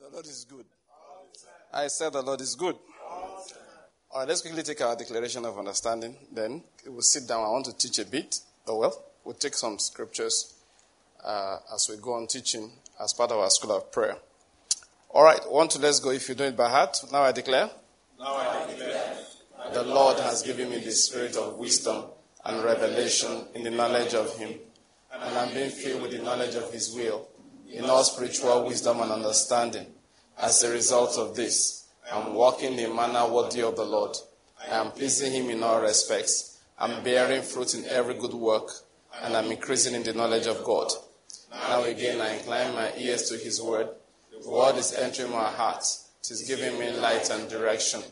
The Lord is good. I said the Lord is good. All right, let's quickly take our declaration of understanding. Then we'll sit down. I want to teach a bit. Oh, well, we'll take some scriptures uh, as we go on teaching as part of our school of prayer. All right, one, two, let's go. If you do it by heart, now I declare. Now I declare. The Lord has given me the spirit of wisdom and revelation in the knowledge of Him, and I'm being filled with the knowledge of His will in all spiritual wisdom and understanding. As a result of this, I'm walking in a manner worthy of the Lord. I am pleasing Him in all respects. I'm bearing fruit in every good work, and I'm increasing in the knowledge of God. Now again, I incline my ears to His word. The word is entering my heart. It is giving me light and direction.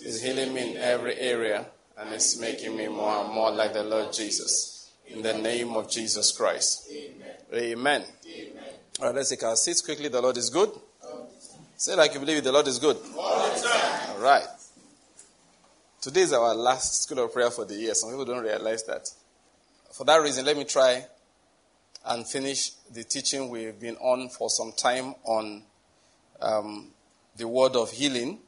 It is healing me in every area, and it's making me more and more like the Lord Jesus. In the name of Jesus Christ. Amen. Amen. All right, let's take our seats quickly. The Lord is good. Say like you believe it, the Lord is good. All right. Today is our last school of prayer for the year. Some people don't realize that. For that reason, let me try and finish the teaching we've been on for some time on um, the word of healing.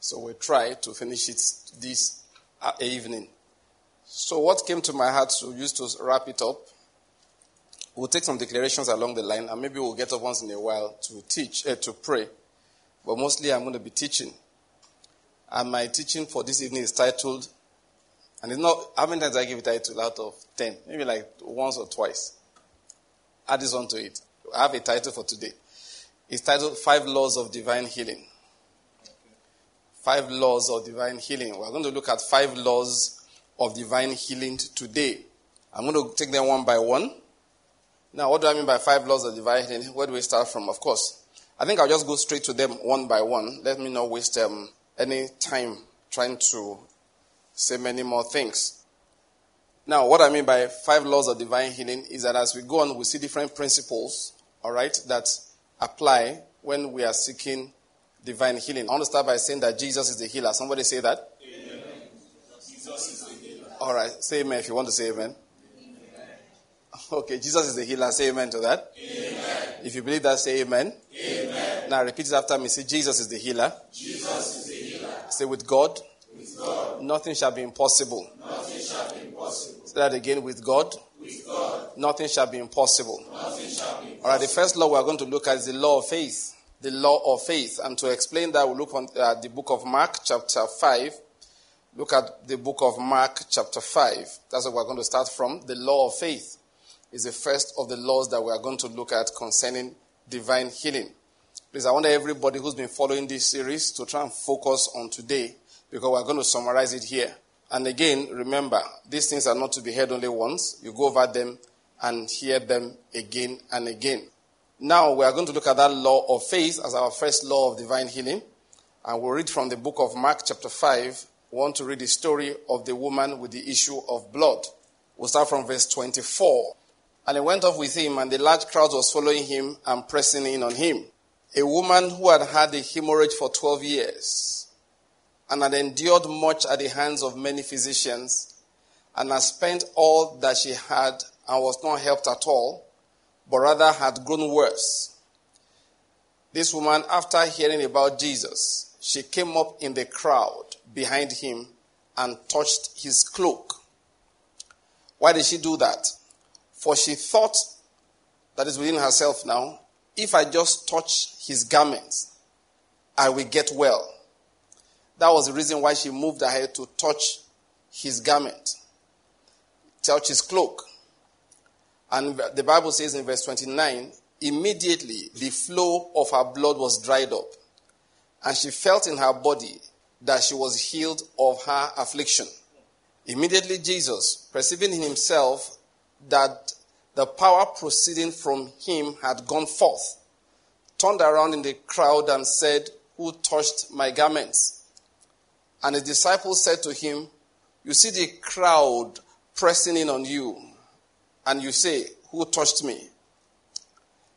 So we'll try to finish it this uh, evening. So, what came to my heart to use to wrap it up We'll take some declarations along the line, and maybe we'll get up once in a while to teach, uh, to pray. But mostly, I'm going to be teaching. And my teaching for this evening is titled, and it's not, how many times I give a title out of 10? Maybe like once or twice. Add this on to it. I have a title for today. It's titled Five Laws of Divine Healing. Five Laws of Divine Healing. We're going to look at five laws of divine healing today. I'm going to take them one by one. Now, what do I mean by five laws of divine healing? Where do we start from? Of course, I think I'll just go straight to them one by one. Let me not waste um, any time trying to say many more things. Now, what I mean by five laws of divine healing is that as we go on, we see different principles, all right, that apply when we are seeking divine healing. I want to start by saying that Jesus is the healer. Somebody say that? Amen. Jesus is the healer. All right, say amen if you want to say amen. Okay, Jesus is the healer. Say amen to that. Amen. If you believe that, say amen. Amen. Now repeat it after me. Say, Jesus is the healer. Jesus is the healer. Say, with God, With God, nothing shall be impossible. nothing shall be impossible. Say that again. With God, With God, nothing shall be impossible. nothing shall be All right, the first law we are going to look at is the law of faith. The law of faith. And to explain that, we look at uh, the book of Mark, chapter 5. Look at the book of Mark, chapter 5. That's what we're going to start from. The law of faith is the first of the laws that we are going to look at concerning divine healing. Please, I want everybody who's been following this series to try and focus on today because we're going to summarize it here. And again, remember, these things are not to be heard only once. You go over them and hear them again and again. Now, we are going to look at that law of faith as our first law of divine healing. And we'll read from the book of Mark, chapter 5. We want to read the story of the woman with the issue of blood. We'll start from verse 24. And he went off with him, and the large crowd was following him and pressing in on him. A woman who had had a hemorrhage for 12 years and had endured much at the hands of many physicians and had spent all that she had and was not helped at all, but rather had grown worse. This woman, after hearing about Jesus, she came up in the crowd behind him and touched his cloak. Why did she do that? For she thought, that is within herself now, if I just touch his garments, I will get well. That was the reason why she moved ahead to touch his garment, touch his cloak. And the Bible says in verse 29 immediately the flow of her blood was dried up, and she felt in her body that she was healed of her affliction. Immediately, Jesus, perceiving in himself that the power proceeding from him had gone forth, turned around in the crowd and said, Who touched my garments? And his disciples said to him, You see the crowd pressing in on you, and you say, Who touched me?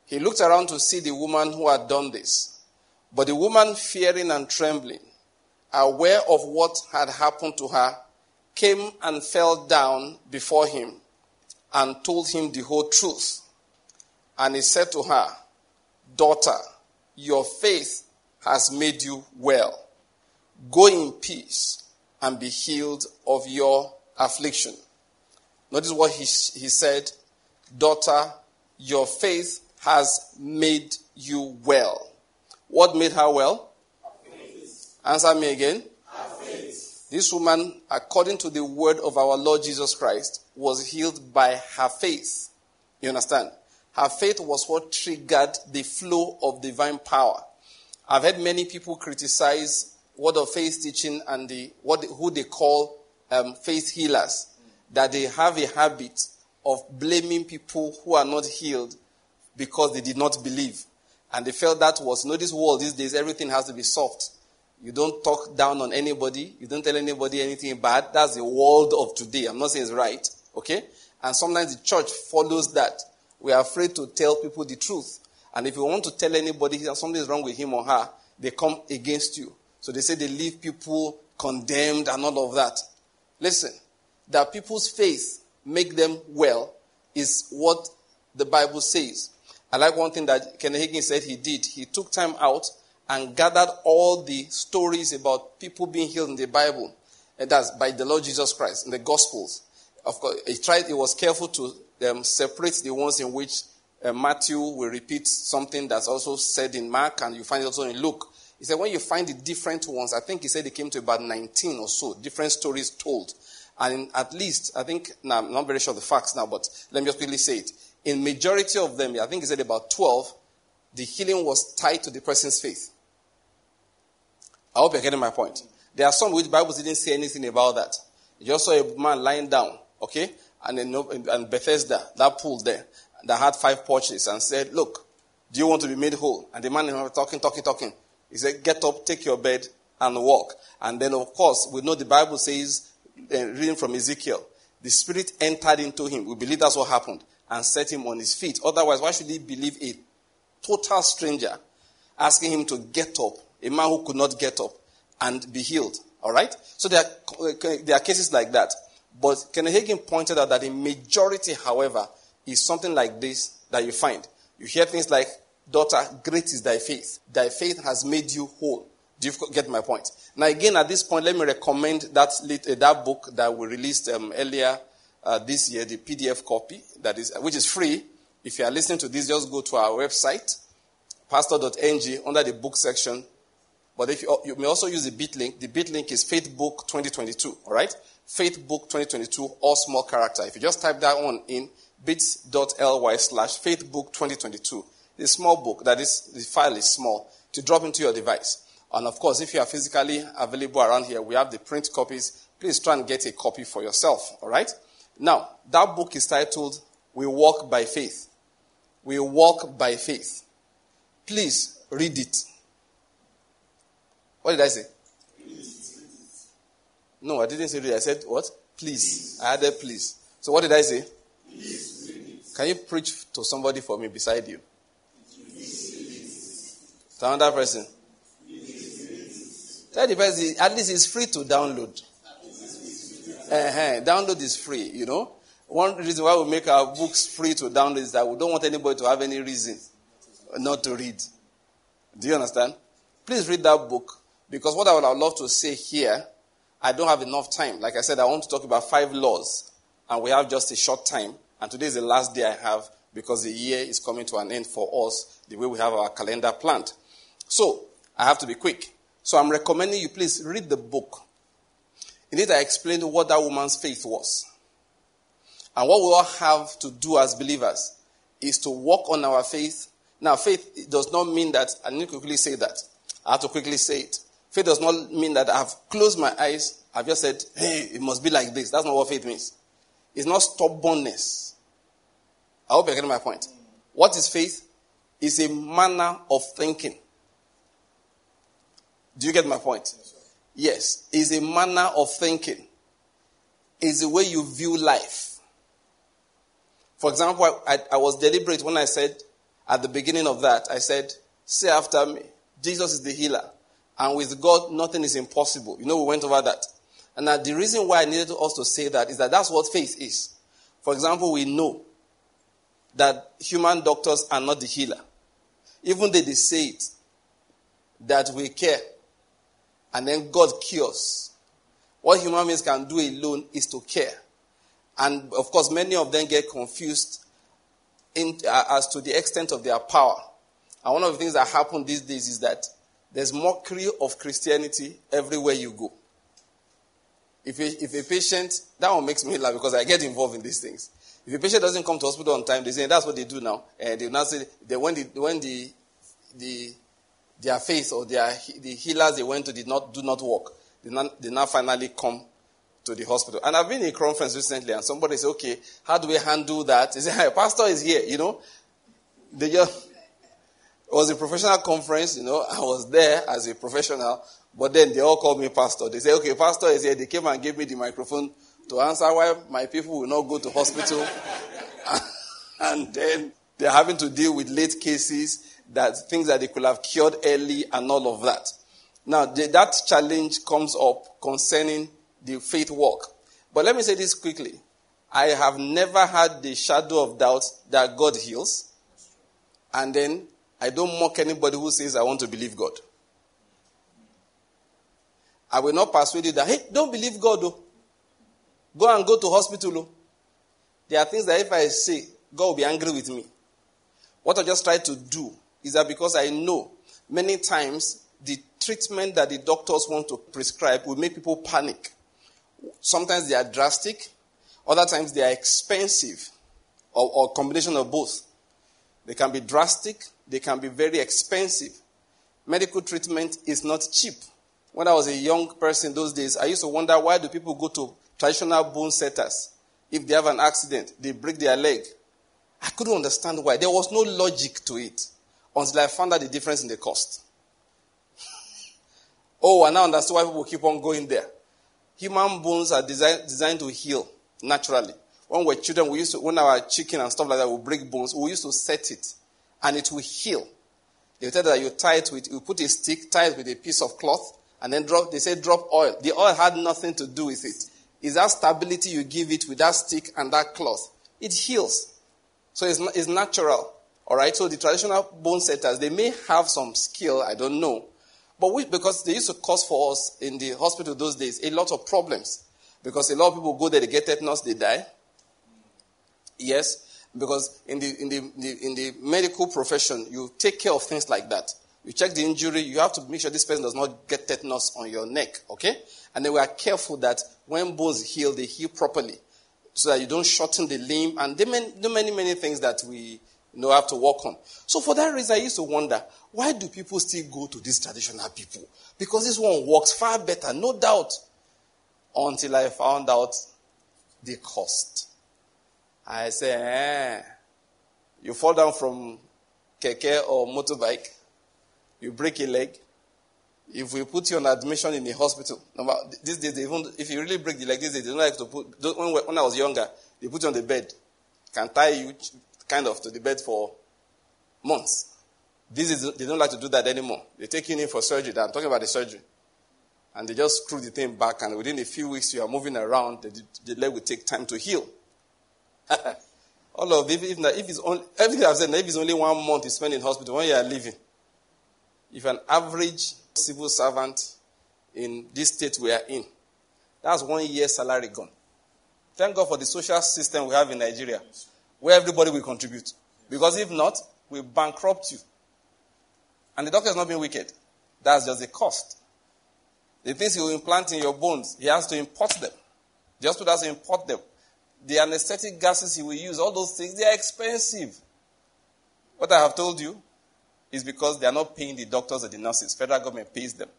He looked around to see the woman who had done this. But the woman, fearing and trembling, aware of what had happened to her, came and fell down before him and told him the whole truth. And he said to her, Daughter, your faith has made you well. Go in peace and be healed of your affliction. Notice what he, he said Daughter, your faith has made you well. What made her well? Answer me again. This woman, according to the word of our Lord Jesus Christ, was healed by her faith. You understand? Her faith was what triggered the flow of divine power. I've heard many people criticize word of faith teaching and the, what, who they call um, faith healers, that they have a habit of blaming people who are not healed because they did not believe. And they felt that was, you know, this world these days, everything has to be soft. You don't talk down on anybody. You don't tell anybody anything bad. That's the world of today. I'm not saying it's right. Okay? And sometimes the church follows that. We are afraid to tell people the truth. And if you want to tell anybody that something is wrong with him or her, they come against you. So they say they leave people condemned and all of that. Listen, that people's faith make them well is what the Bible says. I like one thing that Kenneth Hagin said he did. He took time out and gathered all the stories about people being healed in the Bible. And that's by the Lord Jesus Christ in the Gospels. Of course, he tried, he was careful to um, separate the ones in which uh, Matthew will repeat something that's also said in Mark and you find it also in Luke. He said, when you find the different ones, I think he said he came to about 19 or so, different stories told. And at least, I think, now I'm not very sure of the facts now, but let me just quickly say it. In majority of them, I think he said about 12, the healing was tied to the person's faith. I hope you're getting my point. There are some which Bible didn't say anything about that. You just saw a man lying down, okay? And and Bethesda, that pool there, that had five porches, and said, Look, do you want to be made whole? And the man was talking, talking, talking. He said, Get up, take your bed, and walk. And then, of course, we know the Bible says, uh, reading from Ezekiel, the Spirit entered into him. We believe that's what happened and set him on his feet. Otherwise, why should he believe a total stranger asking him to get up, a man who could not get up and be healed? All right? So there are, there are cases like that. But Kenneth Hagin pointed out that in majority, however, is something like this that you find. You hear things like, Daughter, great is thy faith. Thy faith has made you whole. Do you get my point? Now, again, at this point, let me recommend that, uh, that book that we released um, earlier uh, this year, the PDF copy, that is, which is free. If you are listening to this, just go to our website, pastor.ng, under the book section. But if you, oh, you may also use the bit link. The bit link is Faithbook 2022, all right? Faithbook 2022, all small character. If you just type that one in, bit.ly slash Faithbook 2022. the small book, that is, the file is small, to drop into your device. And of course, if you are physically available around here, we have the print copies. Please try and get a copy for yourself, all right? Now, that book is titled We Walk by Faith. We Walk by Faith. Please read it. What did I say? No, I didn't say read. I said what? Please. I added please. So what did I say? Can you preach to somebody for me beside you? Tell that person. Tell the person at least it's free to download. Uh-huh. Download is free, you know. One reason why we make our books free to download is that we don't want anybody to have any reason not to read. Do you understand? Please read that book because what I would love to say here, I don't have enough time. Like I said, I want to talk about five laws, and we have just a short time. And today is the last day I have because the year is coming to an end for us, the way we have our calendar planned. So I have to be quick. So I'm recommending you please read the book. In it, I explained what that woman's faith was. And what we all have to do as believers is to walk on our faith. Now, faith does not mean that, I need to quickly say that. I have to quickly say it. Faith does not mean that I've closed my eyes, I've just said, hey, it must be like this. That's not what faith means. It's not stubbornness. I hope you're getting my point. What is faith? It's a manner of thinking. Do you get my point? Yes, is a manner of thinking. Is the way you view life. For example, I, I, was deliberate when I said at the beginning of that, I said, say after me, Jesus is the healer. And with God, nothing is impossible. You know, we went over that. And now the reason why I needed us to say that is that that's what faith is. For example, we know that human doctors are not the healer. Even though they say it, that we care. And then God cures. What human beings can do alone is to care. And of course, many of them get confused in, uh, as to the extent of their power. And one of the things that happen these days is that there's mockery of Christianity everywhere you go. If a, if a patient, that one makes me laugh because I get involved in these things. If a patient doesn't come to hospital on time, they say that's what they do now. And they now say that when the when the the their faith or their the healers they went to did not do not work, they now, they now finally come to the hospital. And I've been in a conference recently, and somebody said, "Okay, how do we handle that?" They say, "Hey, pastor is here." You know, they just it was a professional conference. You know, I was there as a professional, but then they all called me pastor. They said, "Okay, pastor is here." They came and gave me the microphone to answer why my people will not go to hospital. and then they're having to deal with late cases, that things that they could have cured early and all of that. Now, the, that challenge comes up concerning the faith walk. But let me say this quickly. I have never had the shadow of doubt that God heals. And then I don't mock anybody who says, I want to believe God. I will not persuade you that, hey, don't believe God, though. Go and go to hospital. Oh. There are things that if I say, God will be angry with me. What I just try to do is that because I know many times the treatment that the doctors want to prescribe will make people panic. Sometimes they are drastic, other times they are expensive, or, or combination of both. They can be drastic, they can be very expensive. Medical treatment is not cheap. When I was a young person those days, I used to wonder why do people go to traditional bone setters, if they have an accident, they break their leg. I couldn't understand why. There was no logic to it until I found out the difference in the cost. oh, I now understand why people keep on going there. Human bones are designed, designed to heal naturally. When we're children, we used to, when our chicken and stuff like that would break bones, we used to set it and it will heal. They tell that you tie it with, you put a stick, tie it with a piece of cloth, and then drop, they say drop oil. The oil had nothing to do with it. it is that stability you give it with that stick and that cloth. It heals. So it's, it's natural. All right. So the traditional bone setters, they may have some skill. I don't know. But we, because they used to cause for us in the hospital those days a lot of problems. Because a lot of people go there, they get tetanus, they die. Yes. Because in the, in the, the, in the medical profession, you take care of things like that. You check the injury, you have to make sure this person does not get tetanus on your neck. Okay? And then we are careful that when bones heal, they heal properly so that you don't shorten the limb and there many, many, many things that we you know, have to work on. So for that reason, I used to wonder, why do people still go to these traditional people? Because this one works far better, no doubt. Until I found out the cost. I say, eh, you fall down from keke or motorbike, you break a leg, if we put you on admission in a hospital, these days, even if you really break the leg, these days, they don't like to put, when, when I was younger, they put you on the bed, can tie you kind of to the bed for months. These days, they don't like to do that anymore. They take you in for surgery. I'm talking about the surgery. And they just screw the thing back, and within a few weeks, you are moving around. The, the leg will take time to heal. All of it, if, if, it's only, everything I've said, if it's only one month you spend in hospital, when you are leaving, if an average civil servant in this state we are in. That's one year's salary gone. Thank God for the social system we have in Nigeria, where everybody will contribute. Because if not, we bankrupt you. And the doctor is not being wicked. That's just the cost. The things he will implant in your bones, he has to import them. The hospital has to import them. The anesthetic gases he will use, all those things, they are expensive. What I have told you, is because they are not paying the doctors or the nurses. Federal government pays them.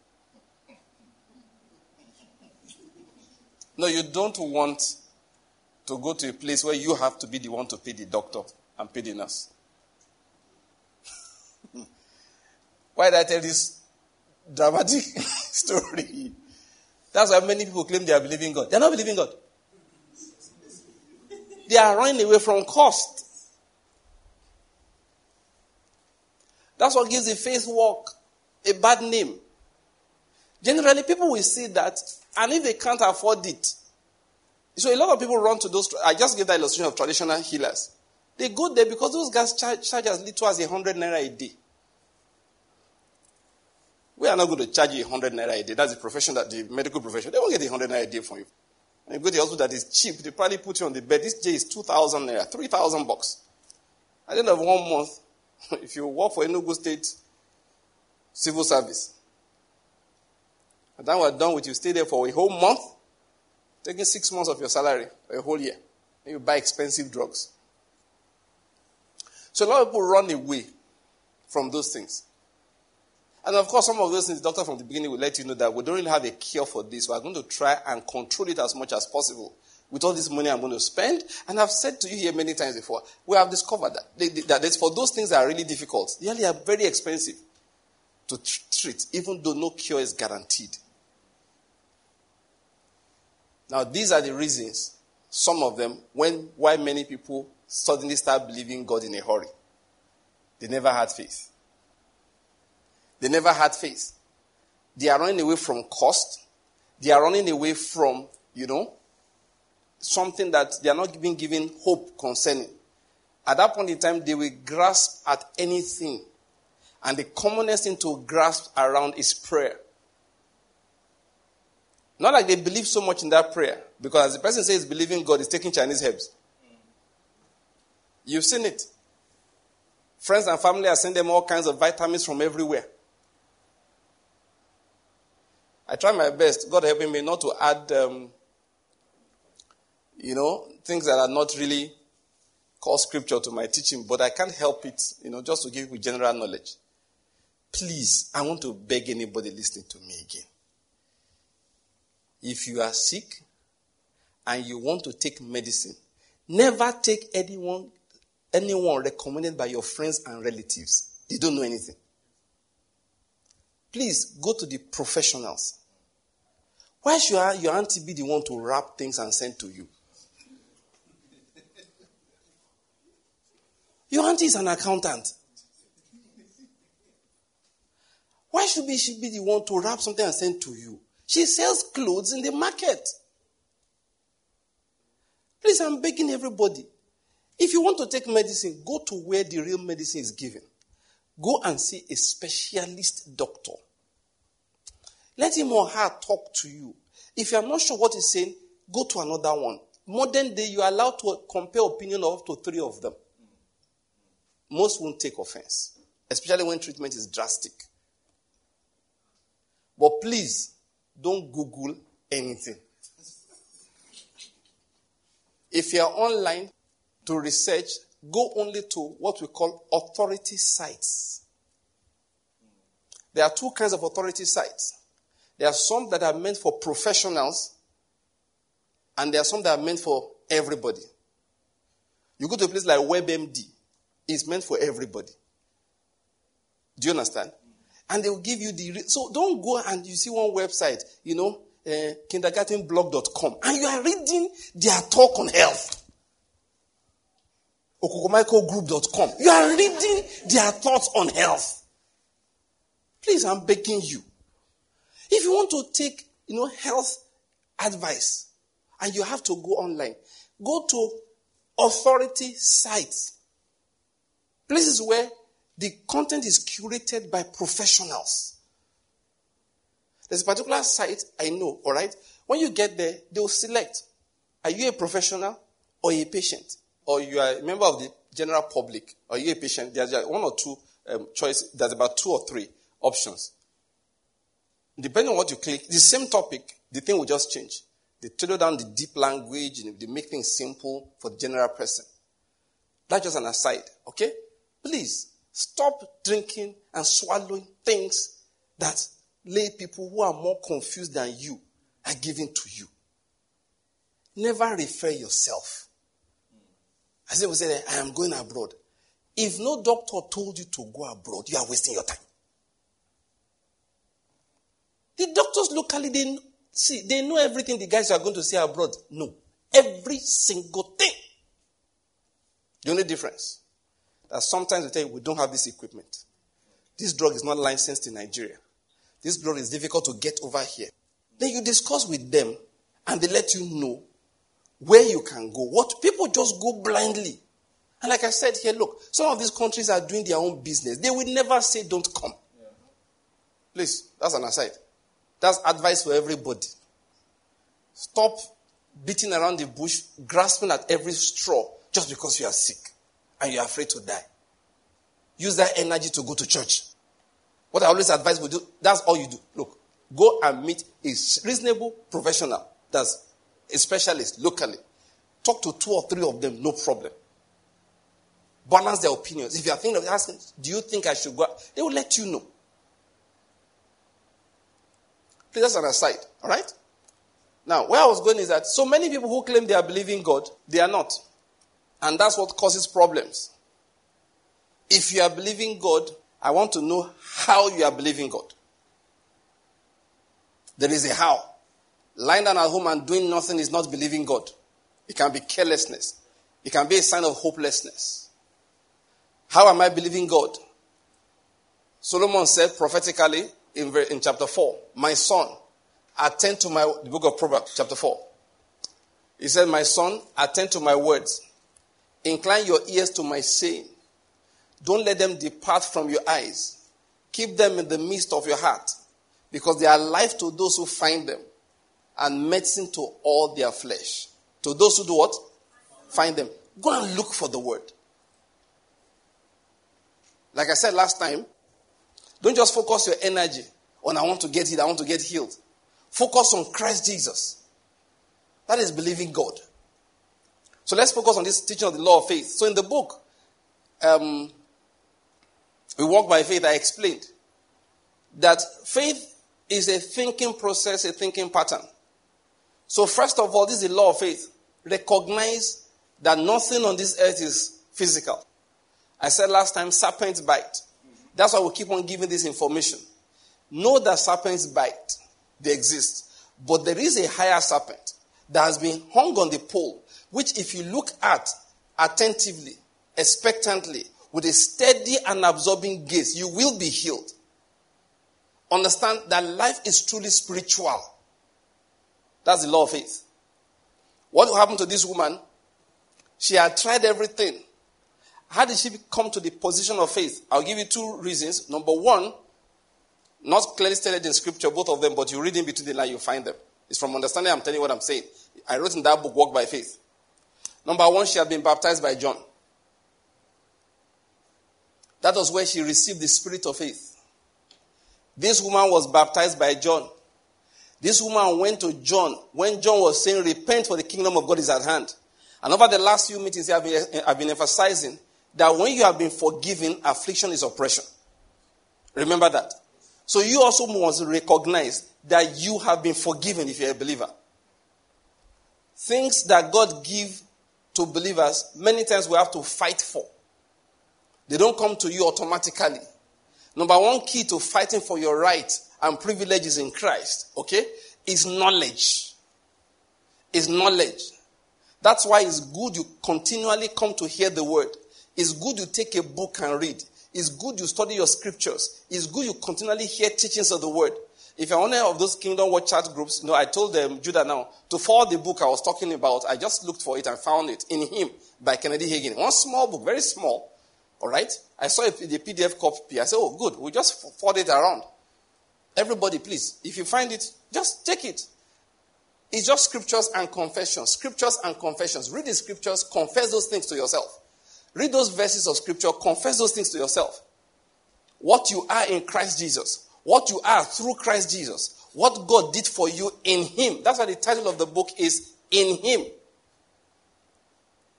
No, you don't want to go to a place where you have to be the one to pay the doctor and pay the nurse. Why did I tell this dramatic story? That's why many people claim they are believing God. They are not believing God. They are running away from cost. That's what gives the faith walk a bad name. Generally, people will see that, and if they can't afford it, so a lot of people run to those. I just gave that illustration of traditional healers. They go there because those guys charge, charge as little as a hundred naira a day. We are not going to charge you 100 naira a day. That's the profession that the medical profession. They won't get 100 naira a day from you. And you go to the hospital that is cheap, they probably put you on the bed. This day is 2,000 naira, 3,000 bucks. At the end of one month, if you work for Enugu State Civil Service, and then we're done with you, stay there for a whole month, taking six months of your salary, a whole year. And you buy expensive drugs. So a lot of people run away from those things. And of course, some of those things, the doctor from the beginning will let you know that we don't really have a cure for this. We are going to try and control it as much as possible with all this money I'm going to spend. And I've said to you here many times before, we have discovered that, they, that for those things that are really difficult, they are very expensive to treat, even though no cure is guaranteed. Now, these are the reasons, some of them, when why many people suddenly start believing God in a hurry. They never had faith. They never had faith. They are running away from cost. They are running away from, you know, something that they are not being given hope concerning. At that point in time, they will grasp at anything. And the commonest thing to grasp around is prayer. Not like they believe so much in that prayer, because as the person says believing God is taking Chinese herbs. You've seen it. Friends and family are sending them all kinds of vitamins from everywhere. I try my best, God helping me not to add, um, you know, things that are not really called scripture to my teaching, but I can't help it, you know, just to give you general knowledge. Please, I want to beg anybody listening to me again. If you are sick and you want to take medicine, never take anyone anyone recommended by your friends and relatives. They don't know anything. Please go to the professionals. Why should your auntie be the one to wrap things and send to you? Your auntie is an accountant. Why should she be the one to wrap something and send to you? She sells clothes in the market. Please, I'm begging everybody. If you want to take medicine, go to where the real medicine is given. Go and see a specialist doctor. Let him or her talk to you. If you are not sure what he's saying, go to another one. Modern day, you are allowed to compare opinion of up to three of them. Most won't take offense, especially when treatment is drastic. But please, don't Google anything. If you are online to research, go only to what we call authority sites. There are two kinds of authority sites. There are some that are meant for professionals, and there are some that are meant for everybody. You go to a place like WebMD, it's meant for everybody. Do you understand? And they will give you the. So don't go and you see one website, you know, uh, kindergartenblog.com, and you are reading their talk on health. Okokomaikogroup.com. You are reading their thoughts on health. Please, I'm begging you. If you want to take, you know, health advice and you have to go online, go to authority sites. Places where the content is curated by professionals. There's a particular site I know, all right? When you get there, they'll select are you a professional or a patient? Or you are a member of the general public? Are you a patient? There's one or two um, choices. There's about two or three options. Depending on what you click, the same topic, the thing will just change. They tailor down the deep language and they make things simple for the general person. That's just an aside, okay? Please stop drinking and swallowing things that lay people who are more confused than you are giving to you. Never refer yourself. As they will say, I am going abroad. If no doctor told you to go abroad, you are wasting your time. The doctors locally, they see, they know everything the guys are going to say abroad. No. Every single thing. The only difference that sometimes we tell you we don't have this equipment. This drug is not licensed in Nigeria. This drug is difficult to get over here. Then you discuss with them and they let you know where you can go. What people just go blindly. And like I said here, look, some of these countries are doing their own business. They will never say don't come. Please, that's an aside. That's advice for everybody. Stop beating around the bush, grasping at every straw just because you are sick and you are afraid to die. Use that energy to go to church. What I always advise we do, that's all you do. Look, go and meet a reasonable professional that's a specialist locally. Talk to two or three of them, no problem. Balance their opinions. If you are thinking of asking, do you think I should go? They will let you know. Please, that's an aside, all right? Now, where I was going is that so many people who claim they are believing God, they are not. And that's what causes problems. If you are believing God, I want to know how you are believing God. There is a how. Lying down at home and doing nothing is not believing God. It can be carelessness. It can be a sign of hopelessness. How am I believing God? Solomon said prophetically in, in chapter 4, My son, attend to my, the book of Proverbs, chapter 4. He said, My son, attend to my words. Incline your ears to my saying. Don't let them depart from your eyes. Keep them in the midst of your heart, because they are life to those who find them, and medicine to all their flesh. To those who do what? Find them. Go and look for the word. Like I said last time, don't just focus your energy on I want to get healed, I want to get healed. Focus on Christ Jesus. That is believing God. So let's focus on this teaching of the law of faith. So in the book, um, we walk by faith. I explained that faith is a thinking process, a thinking pattern. So first of all, this is the law of faith. Recognize that nothing on this earth is physical. I said last time, serpents bite. That's why we keep on giving this information. Know that serpents bite. They exist. But there is a higher serpent that has been hung on the pole, which if you look at attentively, expectantly, with a steady and absorbing gaze, you will be healed. Understand that life is truly spiritual. That's the law of faith. What happened to this woman? She had tried everything. How did she come to the position of faith? I'll give you two reasons. Number one, not clearly stated in scripture, both of them, but you read in between the lines, you find them. It's from understanding I'm telling you what I'm saying. I wrote in that book, Walk by Faith. Number one, she had been baptized by John. That was where she received the spirit of faith. This woman was baptized by John. This woman went to John when John was saying, Repent for the kingdom of God is at hand. And over the last few meetings, I've been, eh, I've been emphasizing that when you have been forgiven, affliction is oppression. Remember that. So you also must recognize that you have been forgiven if you're a believer. Things that God give to believers, many times we have to fight for. They don't come to you automatically. Number one key to fighting for your rights and privileges in Christ, okay, is knowledge. Is knowledge. That's why it's good you continually come to hear the word. It's good you take a book and read. It's good you study your scriptures. It's good you continually hear teachings of the word. If you're one of those Kingdom Watch chat groups, you know, I told them, Judah now, to forward the book I was talking about, I just looked for it and found it in Him by Kenneth Hagin. One small book, very small. All right? I saw it, in the PDF copy. I said, oh, good. We just forward it around. Everybody, please, if you find it, just take it. It's just scriptures and confessions. Scriptures and confessions. Read the scriptures, confess those things to yourself. Read those verses of scripture, confess those things to yourself. What you are in Christ Jesus, what you are through Christ Jesus, what God did for you in Him. That's why the title of the book is In Him.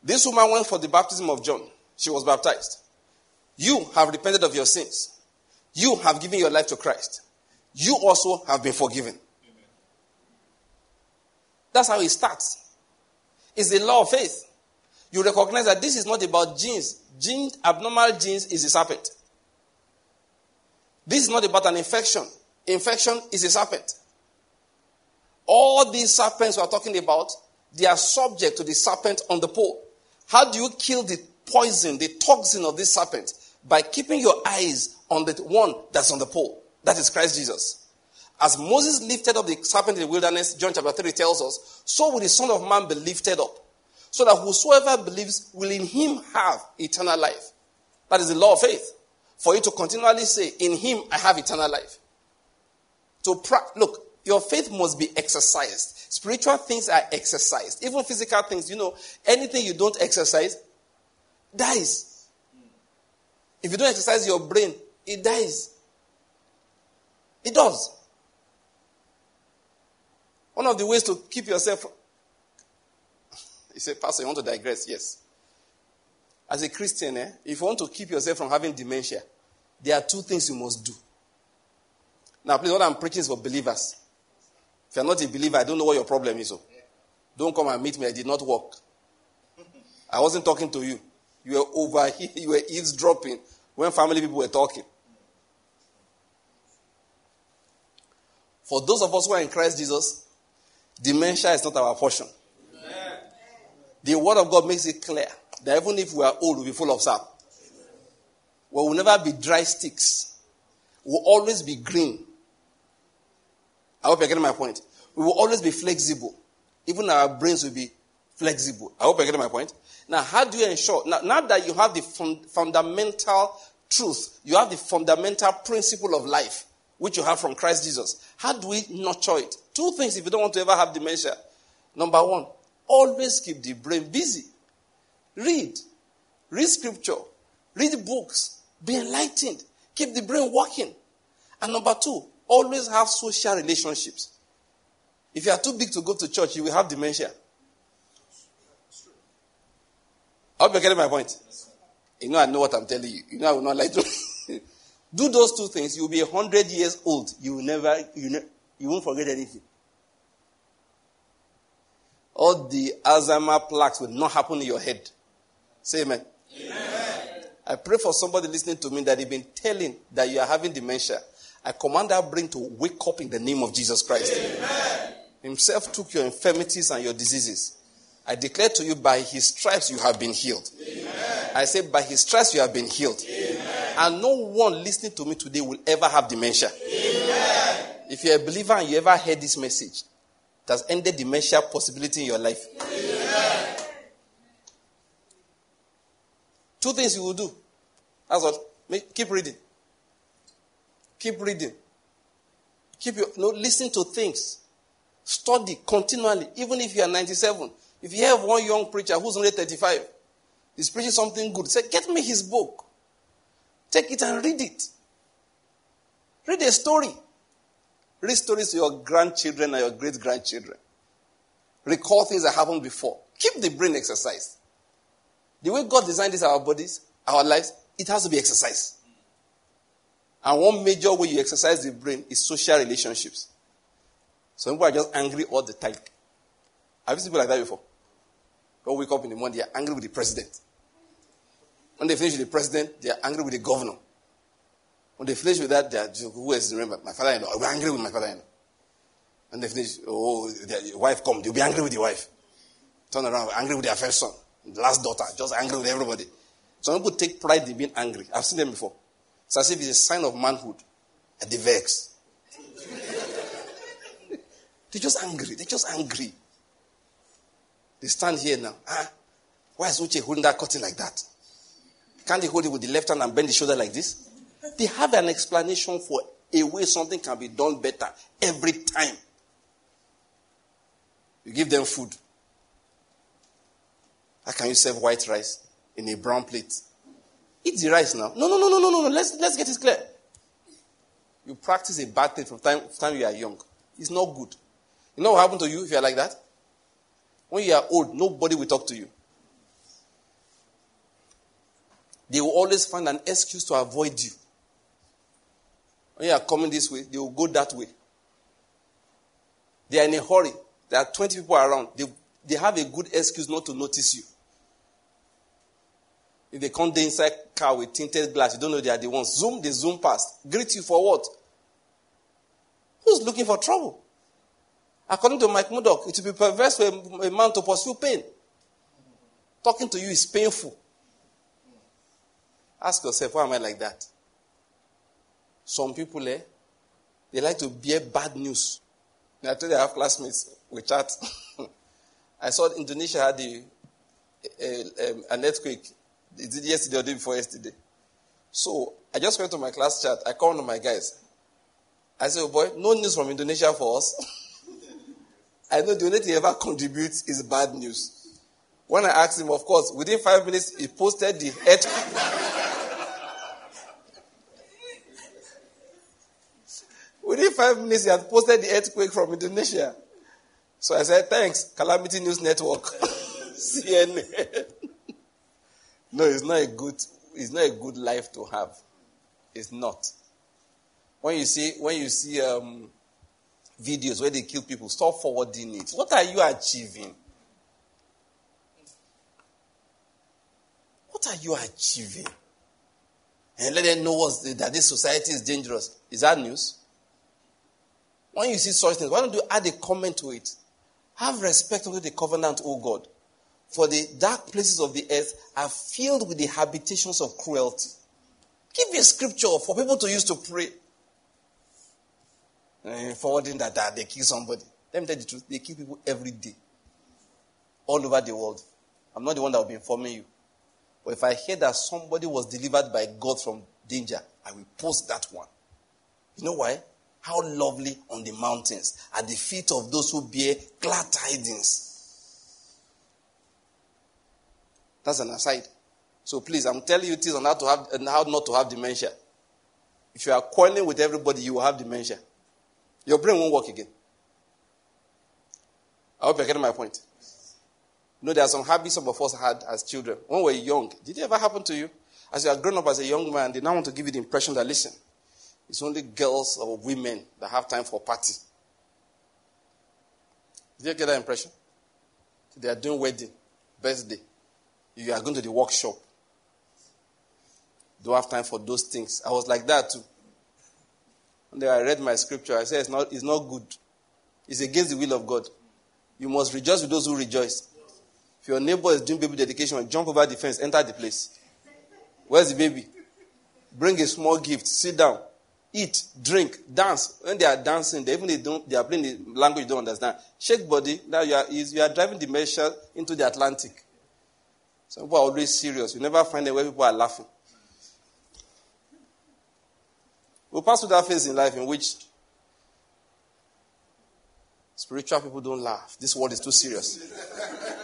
This woman went for the baptism of John. She was baptized. You have repented of your sins. You have given your life to Christ. You also have been forgiven. That's how it starts. It's the law of faith you recognize that this is not about genes. Genes, abnormal genes is a serpent. This is not about an infection. Infection is a serpent. All these serpents we are talking about, they are subject to the serpent on the pole. How do you kill the poison, the toxin of this serpent? By keeping your eyes on the one that's on the pole. That is Christ Jesus. As Moses lifted up the serpent in the wilderness, John chapter 3 tells us, so will the Son of Man be lifted up so that whosoever believes will in him have eternal life. That is the law of faith. For you to continually say, In him I have eternal life. To pra- look, your faith must be exercised. Spiritual things are exercised. Even physical things, you know, anything you don't exercise dies. If you don't exercise your brain, it dies. It does. One of the ways to keep yourself. You said, Pastor, you want to digress? Yes. As a Christian, eh, if you want to keep yourself from having dementia, there are two things you must do. Now, please, what I'm preaching is for believers. If you're not a believer, I don't know what your problem is. So. Oh. Don't come and meet me. I did not work. I wasn't talking to you. You were over here. You were eavesdropping when family people were talking. For those of us who are in Christ Jesus, dementia is not our portion. The Word of God makes it clear that even if we are old, we'll be full of sap. We will never be dry sticks. We'll always be green. I hope you're getting my point. We will always be flexible. Even our brains will be flexible. I hope you're getting my point. Now, how do you ensure? Now, now that you have the fun- fundamental truth, you have the fundamental principle of life, which you have from Christ Jesus. How do we nurture it? Two things if you don't want to ever have dementia. Number one, always keep the brain busy. Read. Read scripture. Read books. Be enlightened. Keep the brain working. And number two, always have social relationships. If you are too big to go to church, you will have dementia. I hope you're getting my point. You know, I know what I'm telling you. You know, I will not like to. Do those two things, you'll be 100 years old. You will never, you, ne- you won't forget anything. All the Alzheimer plaques will not happen in your head. Say amen. amen. I pray for somebody listening to me that they've been telling that you are having dementia. I command that brain to wake up in the name of Jesus Christ. Amen. Himself took your infirmities and your diseases. I declare to you, by his stripes you have been healed. Amen. I say, by his stripes you have been healed. Amen. And no one listening to me today will ever have dementia. Amen. If you're a believer and you ever heard this message, it has ended dementia possibility in your life. Two things you will do. That's what. Keep reading. Keep reading. Keep your no listen to things. Study continually, even if you are 97. If you have one young preacher who's only 35, he's preaching something good, say, Get me his book. Take it and read it. Read a story. Read stories to your grandchildren and your great grandchildren. Recall things that happened before. Keep the brain exercised. The way God designed this our bodies, our lives, it has to be exercised. And one major way you exercise the brain is social relationships. Some people are just angry all the time. Have you seen people like that before? They wake up in the morning, they are angry with the president. When they finish with the president, they are angry with the governor. When they finish with that, they are who else remember? My father-in-law. I'll be angry with my father-in-law. And they finish, oh, their wife come, they'll be angry with the wife. Turn around, angry with their first son. Last daughter, just angry with everybody. Some people take pride in being angry. I've seen them before. It's as if it's a sign of manhood. And they vex. They're just angry. They're just angry. They stand here now. Ah, why is Uche holding that curtain like that? Can't they hold it with the left hand and bend the shoulder like this? They have an explanation for a way something can be done better every time. You give them food. How can you serve white rice in a brown plate? Eat the rice now. No, no, no, no, no, no. Let's, let's get it clear. You practice a bad thing from time, from time you are young. It's not good. You know what happened to you if you are like that? When you are old, nobody will talk to you. They will always find an excuse to avoid you. When you are coming this way, they will go that way. They are in a hurry. There are 20 people around. They, they have a good excuse not to notice you. If they come inside car with tinted glass, you don't know they are the ones. Zoom, they zoom past. Greet you for what? Who's looking for trouble? According to Mike Murdock, it will be perverse for a man to pursue pain. Talking to you is painful. Ask yourself, why am I like that? Some people, eh, they like to bear bad news. I told you I have classmates, we chat. I saw Indonesia had a, a, um, an earthquake. It did yesterday or day before yesterday. So I just went to my class chat. I called on my guys. I said, oh boy, no news from Indonesia for us. I know the only thing he ever contributes is bad news. When I asked him, of course, within five minutes, he posted the earthquake. Within five minutes, he had posted the earthquake from Indonesia. So I said, thanks, Calamity News Network, CNN. no, it's not a good, it's not a good life to have. It's not. When you see, when you see um, videos where they kill people, stop forwarding it. What are you achieving? What are you achieving? And let them know the, that this society is dangerous. Is that news? When you see such things, why don't you add a comment to it? Have respect unto the covenant, O God. For the dark places of the earth are filled with the habitations of cruelty. Give me a scripture for people to use to pray. Uh, forwarding that, that they kill somebody. Let me tell you the truth. They kill people every day. All over the world. I'm not the one that will be informing you. But if I hear that somebody was delivered by God from danger, I will post that one. You know why? How lovely on the mountains at the feet of those who bear glad tidings. That's an aside. So please, I'm telling you things on how to have and how not to have dementia. If you are quarreling with everybody, you will have dementia. Your brain won't work again. I hope you're getting my point. You know, there are some habits some of us had as children. When we were young, did it ever happen to you? As you are grown up as a young man, they now want to give you the impression that, listen, it's only girls or women that have time for party. Did you get that impression? They are doing wedding, birthday. You are going to the workshop. Don't have time for those things. I was like that too. And then I read my scripture. I said it's not, it's not good. It's against the will of God. You must rejoice with those who rejoice. If your neighbor is doing baby dedication, jump over the fence, enter the place. Where's the baby? Bring a small gift, sit down, eat, drink, dance. When they are dancing, they even they don't they are playing the language you don't understand. Shake body. Now you are you are driving the measure into the Atlantic. Some people are always serious. You never find them where people are laughing. We'll pass through that phase in life in which spiritual people don't laugh. This world is too serious.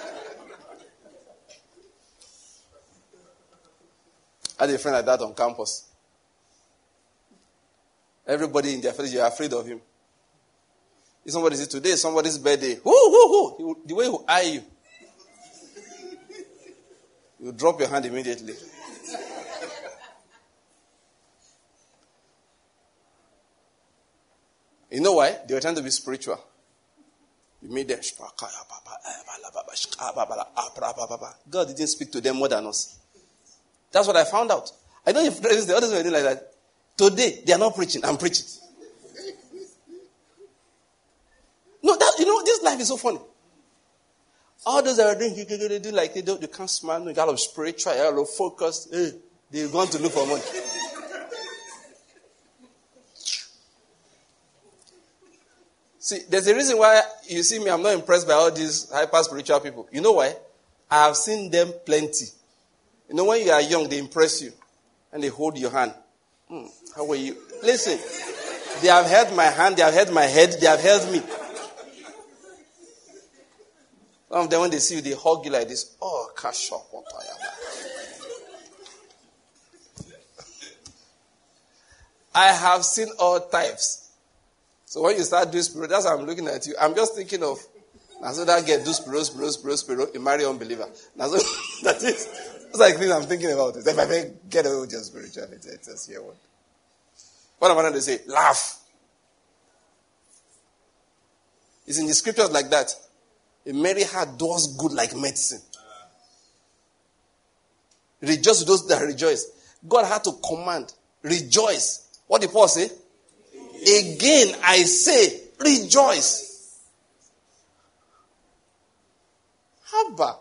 I had a friend like that on campus. Everybody in their face, you're afraid of him. If somebody says, Today somebody's birthday, whoo, whoo, whoo, the way he will eye you, you drop your hand immediately. You know why? They were trying to be spiritual. You made them. God didn't speak to them more than us. That's what I found out. I know if the others were doing like that. Today, they are not preaching. I'm preaching. No, that you know, this life is so funny. All those that are doing, they do like they don't, you can't smile. You got a of spiritual, lot of focus. Hey, they're going to look for money. See, there's a reason why you see me, I'm not impressed by all these hyper spiritual people. You know why? I have seen them plenty. You know, when you are young, they impress you and they hold your hand. Hmm, how are you? Listen, they have held my hand, they have held my head, they have held me. Some of them, when they see you, they hug you like this. Oh, cash up, what I am. I have seen all types. So when you start doing spirit, that's I'm looking at you. I'm just thinking of now so that get do spirit, spirit, spirit, spirit, you marry unbeliever. Now so that is that's like things I'm thinking about. It. If I get away with your spirituality, it's just here one. What am to say? Laugh. It's in the scriptures like that. A merry heart does good like medicine. Rejoice those that rejoice. God had to command, rejoice. What did Paul say? Again, I say, rejoice. Haba.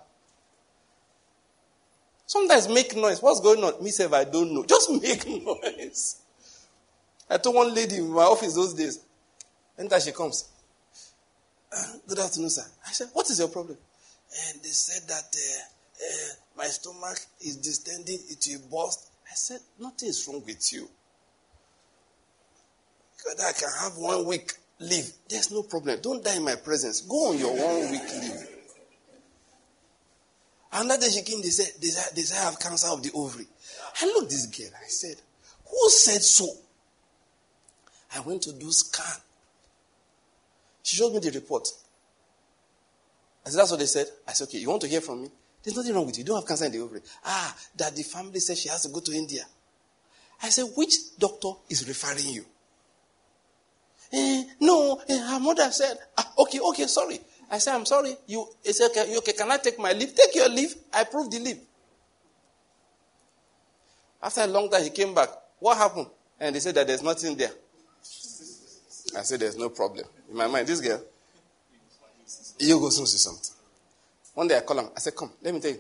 Sometimes make noise. What's going on? Me say I don't know. Just make noise. I told one lady in my office those days. Enter she comes. Good afternoon, sir. I said, What is your problem? And they said that uh, uh, my stomach is distending, it will burst. I said, Nothing is wrong with you. God, I can have one week leave. There's no problem. Don't die in my presence. Go on your one week leave. Another day she came, they said, they said, they said I have cancer of the ovary. I looked this girl. I said, Who said so? I went to do scan. She showed me the report. I said, That's what they said. I said, Okay, you want to hear from me? There's nothing wrong with you. You don't have cancer in the ovary. Ah, that the family said she has to go to India. I said, Which doctor is referring you? Eh, no, eh, her mother said, ah, Okay, okay, sorry. I said, I'm sorry. You, said, okay, okay, can I take my leave? Take your leave. I approve the leave. After a long time, he came back. What happened? And they said that there's nothing there. I said, There's no problem. In my mind, this girl, you go soon see something. One day I call him. I said, Come, let me tell you.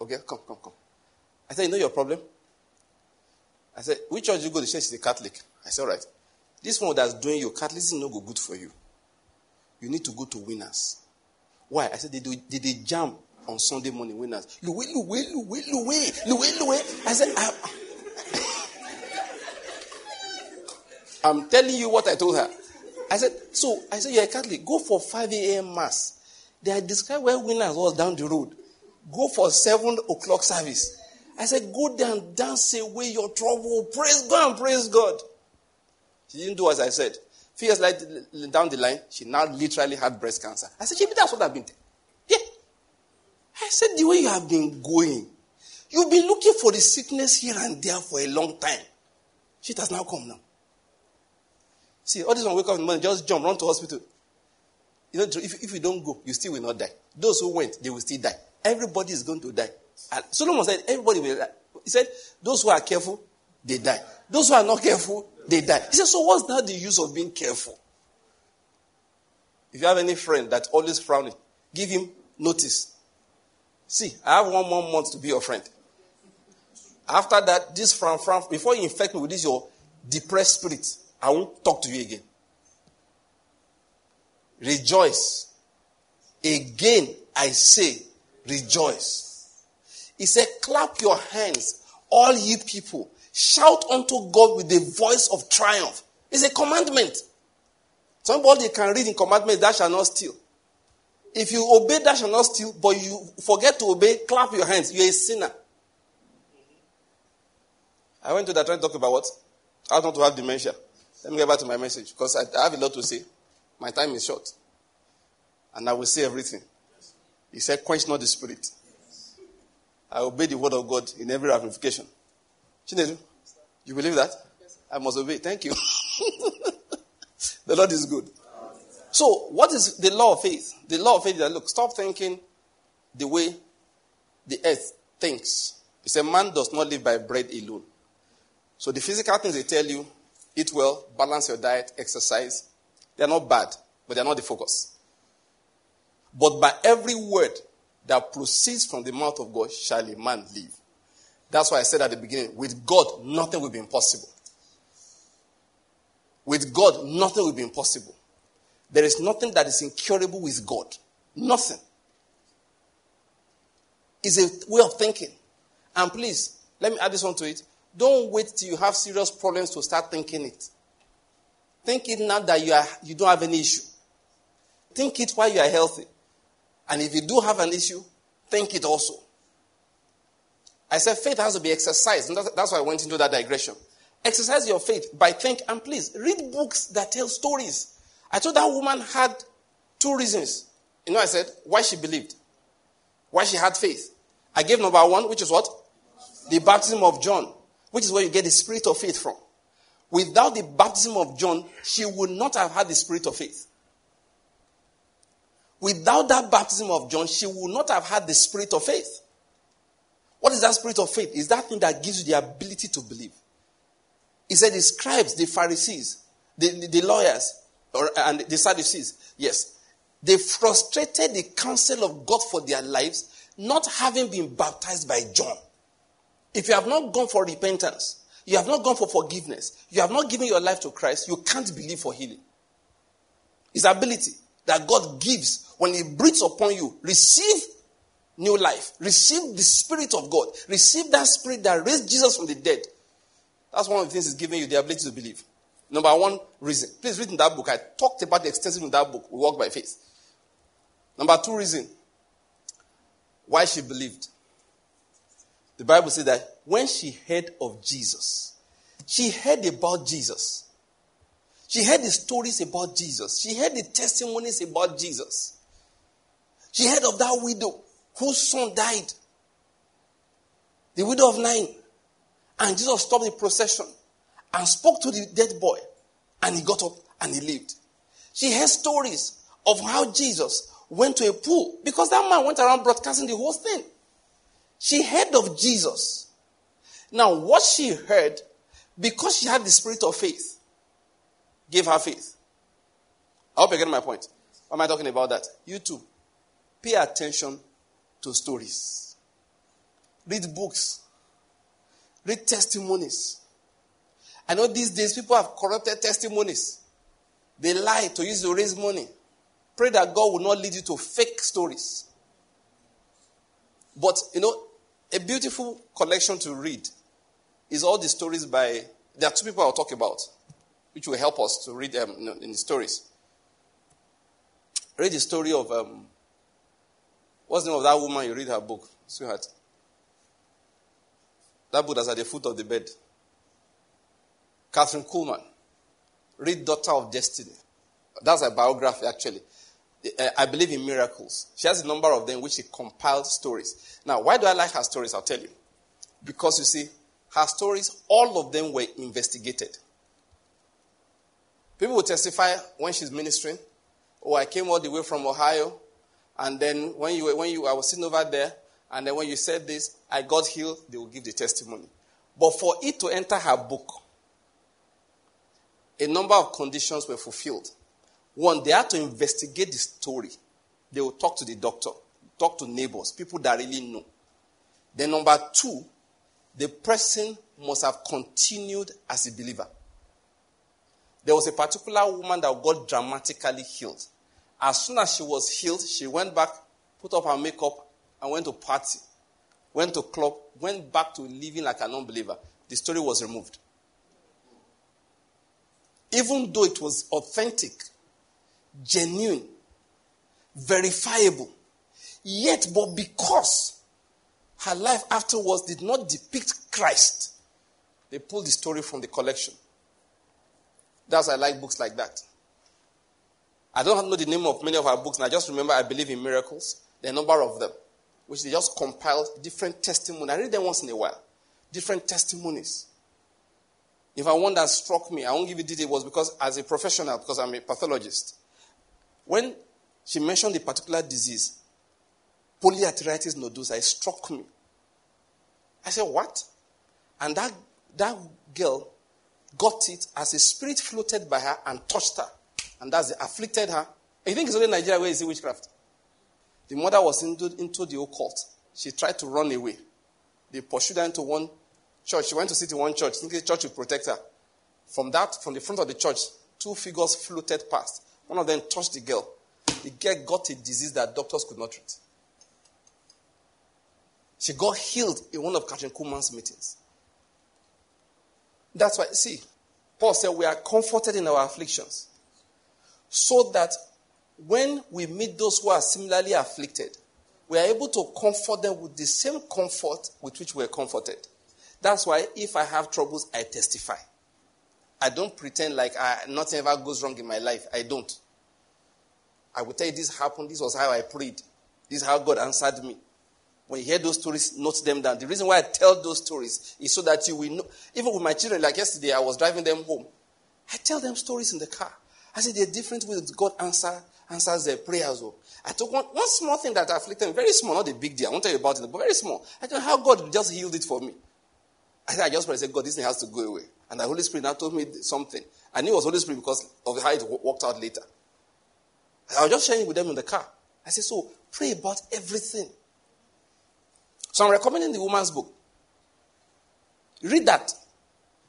Oh, okay, come, come, come. I said, You know your problem? I said, Which church you go to? She said, a Catholic. I said, All right. This one that's doing you, Catholicism no go good for you. You need to go to winners. Why? I said, They, do, they, they jam on Sunday morning winners. Luwe, luwe, luwe, luwe, luwe, luwe. I said, I, I'm telling you what I told her. I said, so I said, you're a Catholic. Go for 5 a.m. mass. They are described where winners was down the road. Go for 7 o'clock service. I said, go there and dance away your trouble. Praise God praise God. She didn't do as I said. Few years like down the line, she now literally had breast cancer. I said, that's what I've been. Yeah. I said, the way you have been going, you've been looking for the sickness here and there for a long time. She has now come now. See, all this one wake up in the morning, just jump, run to hospital. You know, if, if you don't go, you still will not die. Those who went, they will still die. Everybody is going to die. And Solomon said, everybody will die. He said, those who are careful, they die. Those who are not careful, they die. He said, so what's now the use of being careful? If you have any friend that always frowning, give him notice. See, I have one more month to be your friend. After that, this frown, frown, before you infect me with this your depressed spirit, I won't talk to you again. Rejoice. Again, I say, rejoice. He said, clap your hands, all ye people. Shout unto God with the voice of triumph. It's a commandment. Somebody can read in commandment, that shall not steal. If you obey, that shall not steal, but you forget to obey, clap your hands. You're a sinner. I went to that trying to talk about what? Don't to have dementia. Let me get back to my message because I, I have a lot to say. My time is short. And I will say everything. He said, Quench not the spirit. I obey the word of God in every ramification. Chinedu, you believe that? I must obey. Thank you. the Lord is good. So, what is the law of faith? The law of faith is that, look, stop thinking the way the earth thinks. It's a man does not live by bread alone. So, the physical things they tell you Eat well, balance your diet, exercise. They are not bad, but they are not the focus. But by every word that proceeds from the mouth of God shall a man live. That's why I said at the beginning, with God, nothing will be impossible. With God, nothing will be impossible. There is nothing that is incurable with God. Nothing. It's a way of thinking. And please, let me add this one to it. Don't wait till you have serious problems to start thinking it. Think it now that you, are, you don't have any issue. Think it while you are healthy. And if you do have an issue, think it also. I said faith has to be exercised. And that's why I went into that digression. Exercise your faith by think and please read books that tell stories. I told that woman had two reasons. You know, I said why she believed, why she had faith. I gave number one, which is what? The baptism of John which is where you get the spirit of faith from. Without the baptism of John, she would not have had the spirit of faith. Without that baptism of John, she would not have had the spirit of faith. What is that spirit of faith? Is that thing that gives you the ability to believe. He said the scribes, the Pharisees, the, the, the lawyers, or, and the Sadducees, yes, they frustrated the counsel of God for their lives, not having been baptized by John. If you have not gone for repentance, you have not gone for forgiveness, you have not given your life to Christ, you can't believe for healing. It's ability that God gives when He breathes upon you. Receive new life. Receive the Spirit of God. Receive that Spirit that raised Jesus from the dead. That's one of the things He's giving you the ability to believe. Number one reason. Please read in that book. I talked about extensively in that book. We walk by faith. Number two reason why she believed. The Bible says that when she heard of Jesus, she heard about Jesus. She heard the stories about Jesus. She heard the testimonies about Jesus. She heard of that widow whose son died. The widow of Nain. And Jesus stopped the procession and spoke to the dead boy. And he got up and he lived. She heard stories of how Jesus went to a pool because that man went around broadcasting the whole thing. She heard of Jesus. Now, what she heard, because she had the spirit of faith, gave her faith. I hope you're getting my point. Why am I talking about that? You too. Pay attention to stories. Read books. Read testimonies. I know these days people have corrupted testimonies. They lie to use to raise money. Pray that God will not lead you to fake stories. But, you know, a beautiful collection to read is all the stories by. There are two people I'll talk about, which will help us to read them um, in the stories. Read the story of. Um, what's the name of that woman you read her book, sweetheart? That book that's at the foot of the bed. Kathryn Kuhlman. Read Daughter of Destiny. That's a biography, actually. Uh, I believe in miracles. She has a number of them which she compiled stories. Now, why do I like her stories? I'll tell you. Because you see, her stories, all of them were investigated. People will testify when she's ministering. Oh, I came all the way from Ohio, and then when you when you I was sitting over there, and then when you said this, I got healed. They will give the testimony. But for it to enter her book, a number of conditions were fulfilled. One, they had to investigate the story. They will talk to the doctor, talk to neighbors, people that really know. Then, number two, the person must have continued as a believer. There was a particular woman that got dramatically healed. As soon as she was healed, she went back, put up her makeup, and went to party, went to club, went back to living like an unbeliever. The story was removed. Even though it was authentic, genuine, verifiable. Yet, but because her life afterwards did not depict Christ, they pulled the story from the collection. That's why I like books like that. I don't know the name of many of our books, and I just remember I believe in miracles. There are a number of them, which they just compiled different testimonies. I read them once in a while. Different testimonies. If I one that struck me, I won't give you details, was because as a professional, because I'm a pathologist, when she mentioned the particular disease, polyarteritis nodosa, it struck me. I said, What? And that, that girl got it as a spirit floated by her and touched her. And that's it, afflicted her. You think it's only Nigeria where is it witchcraft? The mother was into, into the occult. She tried to run away. They pursued her into one church. She went to sit in one church, thinking the church would protect her. From that, from the front of the church, two figures floated past. One of them touched the girl. The girl got a disease that doctors could not treat. She got healed in one of Kathryn Kuhlman's meetings. That's why, see, Paul said we are comforted in our afflictions. So that when we meet those who are similarly afflicted, we are able to comfort them with the same comfort with which we are comforted. That's why if I have troubles, I testify. I don't pretend like I, nothing ever goes wrong in my life. I don't. I will tell you this happened. This was how I prayed. This is how God answered me. When you hear those stories, note them down. The reason why I tell those stories is so that you will know. Even with my children, like yesterday, I was driving them home. I tell them stories in the car. I said there are different ways God answer, answers their prayers. Oh. I took one, one small thing that afflicted me, very small, not a big deal. I won't tell you about it, but very small. I told how God just healed it for me. I said, I just prayed, I said, God, this thing has to go away. And the Holy Spirit now told me something. I knew it was Holy Spirit because of how it worked out later. I was just sharing it with them in the car. I said, so pray about everything. So I'm recommending the woman's book. Read that.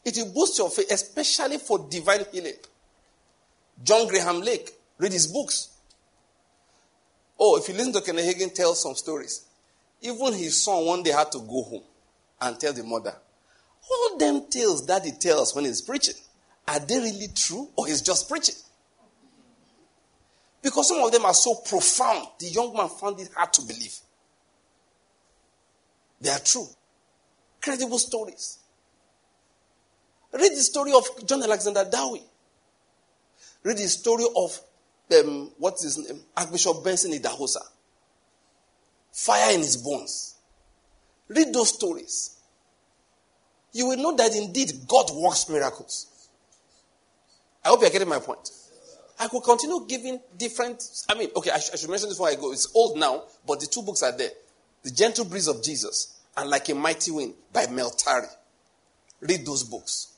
It will boost your faith, especially for divine healing. John Graham Lake, read his books. Oh, if you listen to Kenneth Hagin tell some stories, even his son one day had to go home and tell the mother, all them tales that he tells when he's preaching are they really true or he's just preaching? Because some of them are so profound, the young man found it hard to believe. They are true. Credible stories. Read the story of John Alexander Dowie. Read the story of um, what's his name? Archbishop Benson Idahosa. Fire in his bones. Read those stories. You will know that indeed God works miracles. I hope you're getting my point. I could continue giving different. I mean, okay, I, sh- I should mention this before I go. It's old now, but the two books are there The Gentle Breeze of Jesus and Like a Mighty Wind by Mel Tari. Read those books.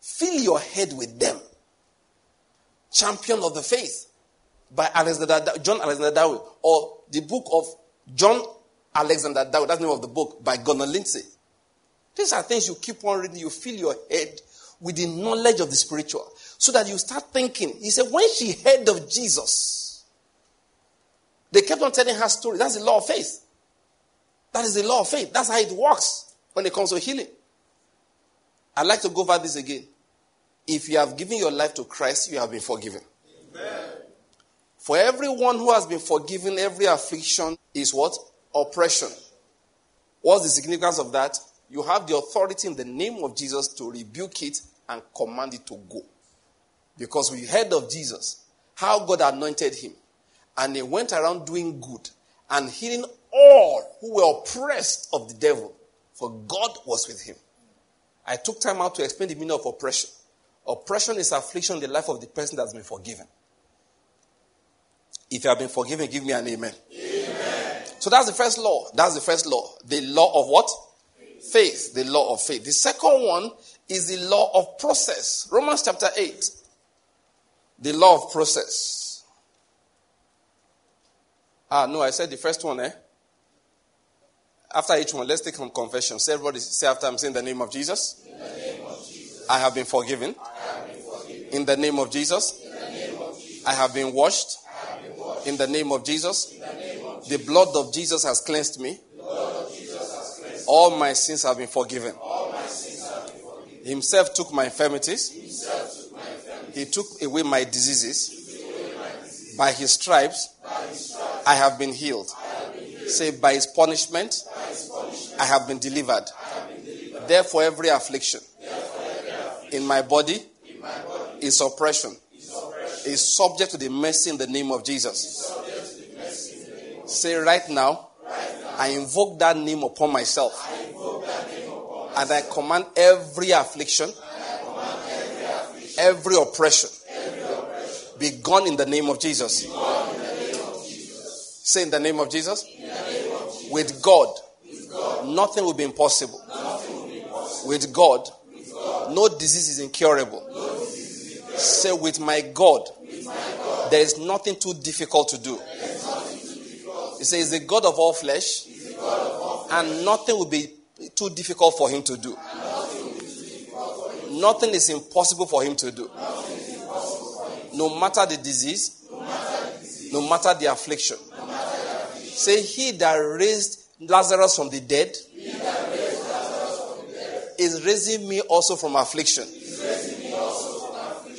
Fill your head with them. Champion of the Faith by Alexander, John Alexander Dowie, or the book of John Alexander Dowie, that's the name of the book, by Gordon Lindsay. These are things you keep on reading, you fill your head with the knowledge of the spiritual, so that you start thinking. He said, when she heard of Jesus, they kept on telling her story. That's the law of faith. That is the law of faith. That's how it works when it comes to healing. I'd like to go over this again. If you have given your life to Christ, you have been forgiven. Amen. For everyone who has been forgiven, every affliction is what? Oppression. What's the significance of that? You have the authority in the name of Jesus to rebuke it and command it to go. Because we heard of Jesus, how God anointed him, and he went around doing good and healing all who were oppressed of the devil, for God was with him. I took time out to explain the meaning of oppression. Oppression is affliction in the life of the person that's been forgiven. If you have been forgiven, give me an amen. amen. So that's the first law. That's the first law. The law of what? Faith. The law of faith. The second one is the law of process. Romans chapter 8. The law of process. Ah, no, I said the first one, eh? After each one, let's take some confession. Say everybody say after I'm saying the name of Jesus. In the name of Jesus. I have been forgiven. Have been forgiven. In the name of Jesus. Name of Jesus. I have been washed. Have been washed. In the name of Jesus. In the name of The blood of Jesus has cleansed me. the blood of Jesus has cleansed. All my sins have been forgiven. My have been forgiven. Himself took my infirmities. Took my infirmity. He took away my diseases. By his stripes, I have been healed. Say, by his punishment, I have been delivered. Therefore, every affliction in my body is oppression, is subject to the mercy in the name of Jesus. Say, right now, I invoke that name upon myself. And I command every affliction, every oppression, be gone in the name of Jesus. Say in the name of Jesus. With God, nothing will be impossible. With God, no disease is incurable. Say with my God, there is nothing too difficult to do. He says, the God of all flesh, and nothing will be too difficult for him to do. Nothing is impossible for him to do. No matter the disease, no matter the affliction. Say, He that raised Lazarus from the dead is raising me also from affliction.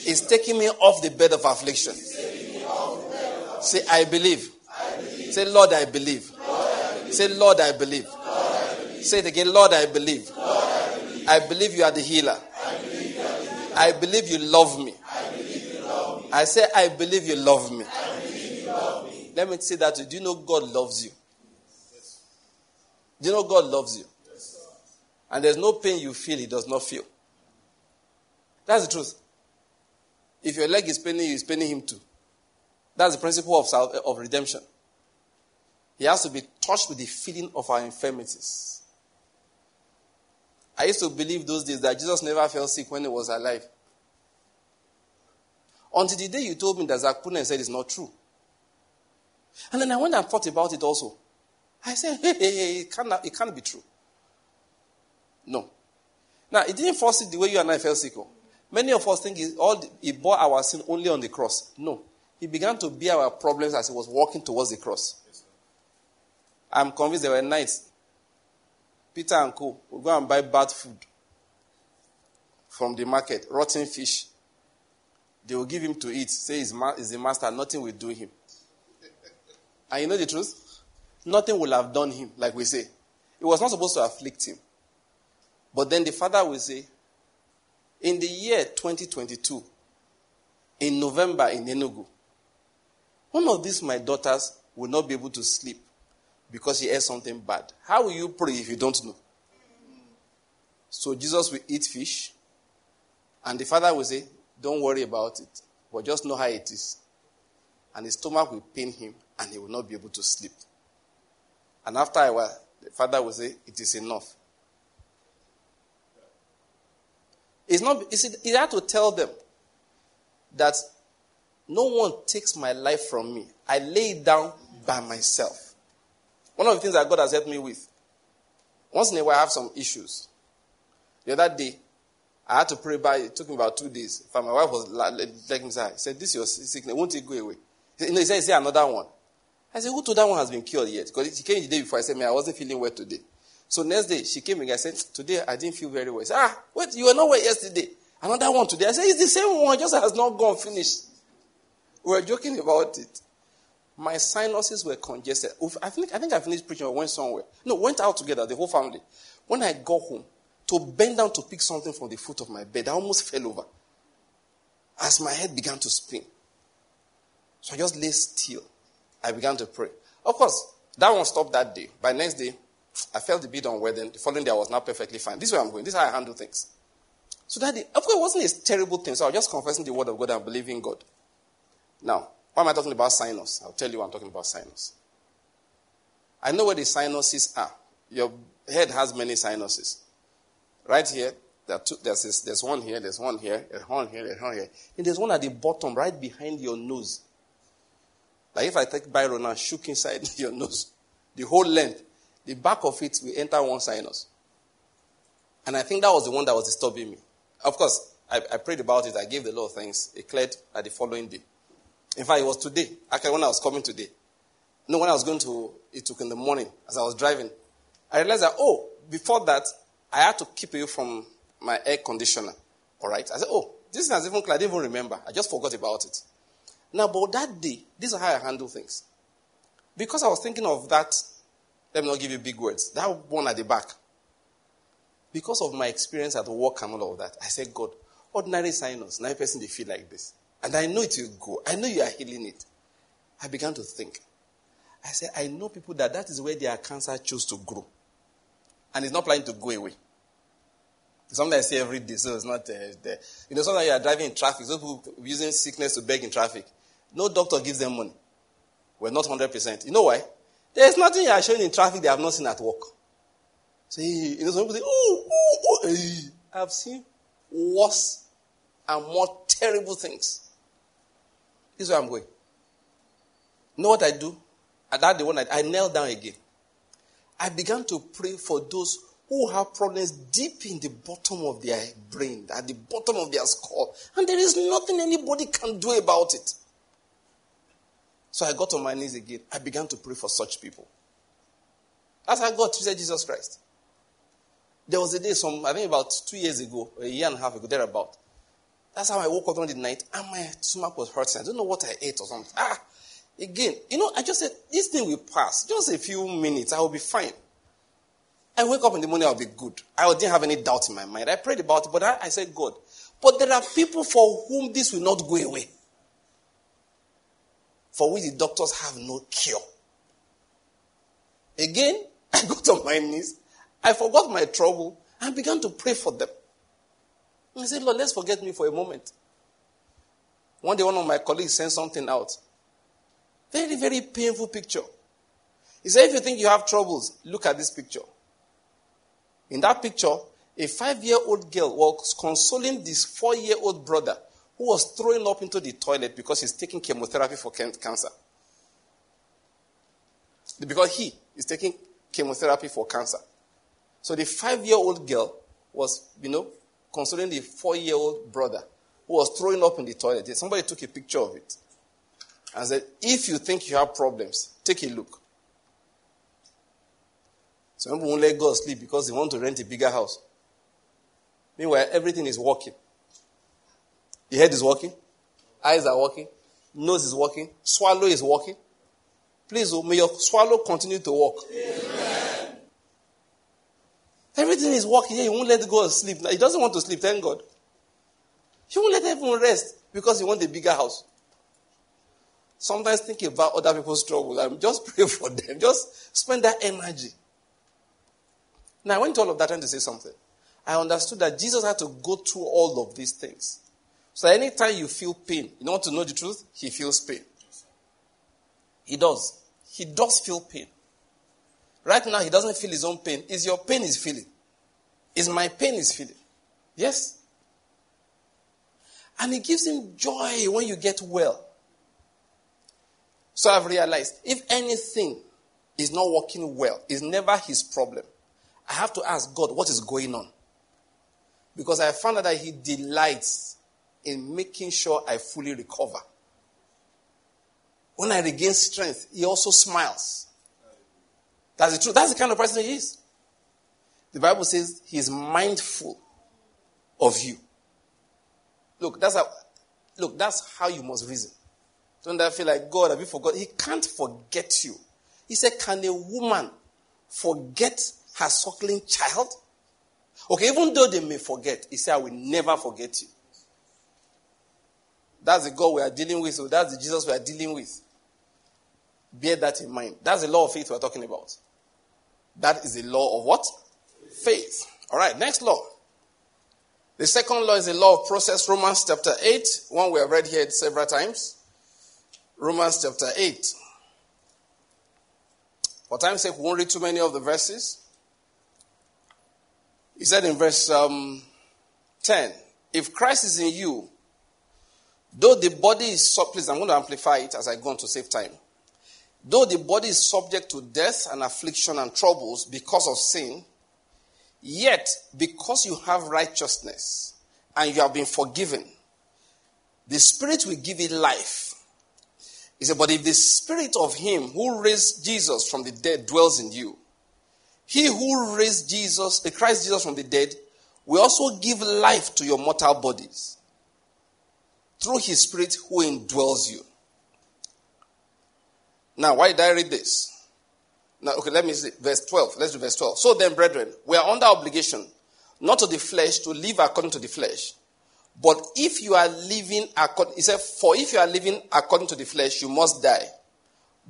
Is taking me off the bed of affliction. Say, I believe. Say, Lord, I believe. Say, Lord, I believe. Say it again, Lord, I believe. I believe you are the healer. I believe you love me. I say, I believe you love me. Let me say that to you. Do you know God loves you? Do you know God loves you? And there's no pain you feel He does not feel. That's the truth. If your leg is paining you, it's paining Him too. That's the principle of, of redemption. He has to be touched with the feeling of our infirmities. I used to believe those days that Jesus never felt sick when he was alive. Until the day you told me that Zach said it's not true. And then I went and thought about it also. I said, hey, hey, hey, it can't, it can't be true. No. Now, it didn't force it the way you and I felt sick. oh. Many of us think he, all, he bore our sin only on the cross. No. He began to bear our problems as he was walking towards the cross. I'm convinced there were nights. Peter and Co. would go and buy bad food from the market, rotten fish. They will give him to eat. Say he's, ma- he's the master, nothing will do him. And you know the truth? Nothing will have done him, like we say. It was not supposed to afflict him. But then the father will say, in the year 2022, in November in Enugu, one of these my daughters will not be able to sleep because he ate something bad. How will you pray if you don't know? So Jesus will eat fish, and the father will say, Don't worry about it, but just know how it is. And his stomach will pain him, and he will not be able to sleep. And after a while, the father will say, It is enough. It's not, it's, he had to tell them that no one takes my life from me. I lay it down by myself. One of the things that God has helped me with, once in a while I have some issues. The other day, I had to pray by, it took me about two days. In my wife was like me say, said, this is your sickness, won't it go away? He said, he said, another one? I said, who told that one has been cured yet? Because she came the day before, I said, man, I wasn't feeling well today. So next day, she came again. I said, today I didn't feel very well. She said, ah, wait, you were not well yesterday. Another one today. I said, it's the same one, just has not gone finished. We were joking about it. My sinuses were congested. I think, I think I finished preaching or went somewhere. No, went out together, the whole family. When I got home, to bend down to pick something from the foot of my bed, I almost fell over. As my head began to spin. So I just lay still. I began to pray. Of course, that one stopped that day. By next day, I felt a bit unwell. Then the following day, I was not perfectly fine. This is where I'm going. This is how I handle things. So that day, of course, it wasn't a terrible thing. So I was just confessing the word of God and believing God. Now, why am I talking about sinus? I'll tell you I'm talking about sinus. I know where the sinuses are. Your head has many sinuses. Right here, there two, there's, this, there's one here, there's one here, there's one here, there's one here. And there's one at the bottom, right behind your nose. Like if I take Byron and shook inside your nose, the whole length, the back of it will enter one sinus. And I think that was the one that was disturbing me. Of course, I, I prayed about it. I gave the Lord thanks. It cleared at the following day. In fact, it was today. Actually, when I was coming today. No, when I was going to, it took in the morning as I was driving. I realized that, oh, before that, I had to keep away from my air conditioner. All right. I said, oh, this has even. I didn't even remember. I just forgot about it. Now, but that day, this is how I handle things. Because I was thinking of that, let me not give you big words, that one at the back. Because of my experience at work and all of that, I said, God, ordinary sinus, nine person they feel like this. And I know it will go. I know you are healing it. I began to think. I said, I know people that that is where their cancer chose to grow. And it's not planning to go away. something I say every day, so it's not uh, there. You know, sometimes you are driving in traffic, those people using sickness to beg in traffic. No doctor gives them money. We're not 100%. You know why? There's nothing you are showing in traffic they have not seen at work. See, you know, some people say, ooh, ooh, ooh. I've seen worse and more terrible things. This is where I'm going. Know what I do? At that the one I, I knelt down again. I began to pray for those who have problems deep in the bottom of their brain, at the bottom of their skull, and there is nothing anybody can do about it. So I got on my knees again. I began to pray for such people. That's how God treated Jesus Christ. There was a day, some I think about two years ago, a year and a half ago, thereabout. That's how I woke up on the night and my stomach was hurting. I don't know what I ate or something. Ah, again, you know, I just said, this thing will pass. Just a few minutes, I will be fine. I wake up in the morning, I'll be good. I didn't have any doubt in my mind. I prayed about it, but I, I said, God. But there are people for whom this will not go away. For which the doctors have no cure. Again, I got on my knees. I forgot my trouble and began to pray for them. I said, Lord, let's forget me for a moment. One day, one of my colleagues sent something out. Very, very painful picture. He said, if you think you have troubles, look at this picture. In that picture, a five year old girl was consoling this four year old brother who was throwing up into the toilet because he's taking chemotherapy for cancer. Because he is taking chemotherapy for cancer. So the five year old girl was, you know, concerning the four year old brother who was throwing up in the toilet. Somebody took a picture of it and said, If you think you have problems, take a look. Some people won't let God sleep because they want to rent a bigger house. Meanwhile, everything is working. The head is working, eyes are working, nose is working, swallow is working. Please, oh, may your swallow continue to work. Amen. Everything is working here. He won't let go to sleep. He doesn't want to sleep, thank God. He won't let everyone rest because he wants a bigger house. Sometimes think about other people's struggle and just pray for them. Just spend that energy. Now, I went to all of that trying to say something. I understood that Jesus had to go through all of these things. So anytime you feel pain, you want to know the truth? He feels pain. He does. He does feel pain. Right now, he doesn't feel his own pain. Is your pain is feeling? Is my pain is feeling? Yes. And it gives him joy when you get well. So I've realized if anything is not working well, it's never his problem. I have to ask God what is going on. Because I found out that he delights in making sure I fully recover. When I regain strength, he also smiles. That's the truth. That's the kind of person he is. The Bible says he is mindful of you. Look, that's how, look, that's how you must reason. Don't I feel like God, have you forgot? He can't forget you. He said, Can a woman forget her suckling child? Okay, even though they may forget, he said, I will never forget you. That's the God we are dealing with, so that's the Jesus we are dealing with. Bear that in mind. That's the law of faith we're talking about. That is the law of what? Faith. All right, next law. The second law is the law of process, Romans chapter 8, one we have read here several times. Romans chapter 8. For time's sake, we won't read too many of the verses. He said in verse um, 10 If Christ is in you, though the body is, please, I'm going to amplify it as I go on to save time. Though the body is subject to death and affliction and troubles because of sin, yet because you have righteousness and you have been forgiven, the Spirit will give it life. He said, But if the Spirit of Him who raised Jesus from the dead dwells in you, he who raised Jesus, the Christ Jesus from the dead, will also give life to your mortal bodies through His Spirit who indwells you. Now, why did I read this? Now, okay, let me see. Verse 12. Let's do verse 12. So then, brethren, we are under obligation, not to the flesh, to live according to the flesh. But if you are living according, he said, for if you are living according to the flesh, you must die.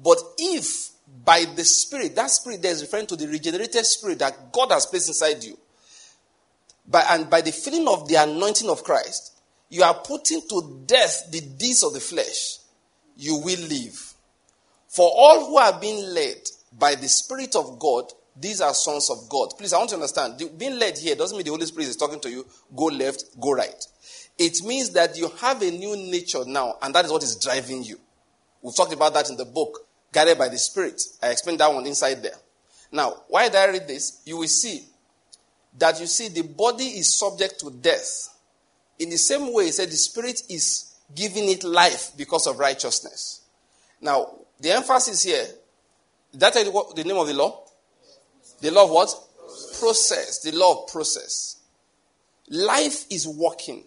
But if by the Spirit, that Spirit there is referring to the regenerated Spirit that God has placed inside you, by, and by the filling of the anointing of Christ, you are putting to death the deeds of the flesh, you will live. For all who are being led by the Spirit of God, these are sons of God. Please, I want to understand. Being led here doesn't mean the Holy Spirit is talking to you, go left, go right. It means that you have a new nature now, and that is what is driving you. We've talked about that in the book, Guided by the Spirit. I explained that one inside there. Now, why did I read this? You will see that you see the body is subject to death. In the same way, he said the Spirit is giving it life because of righteousness. Now, the emphasis here, that you what, the name of the law? The law of what? Process. process. The law of process. Life is working.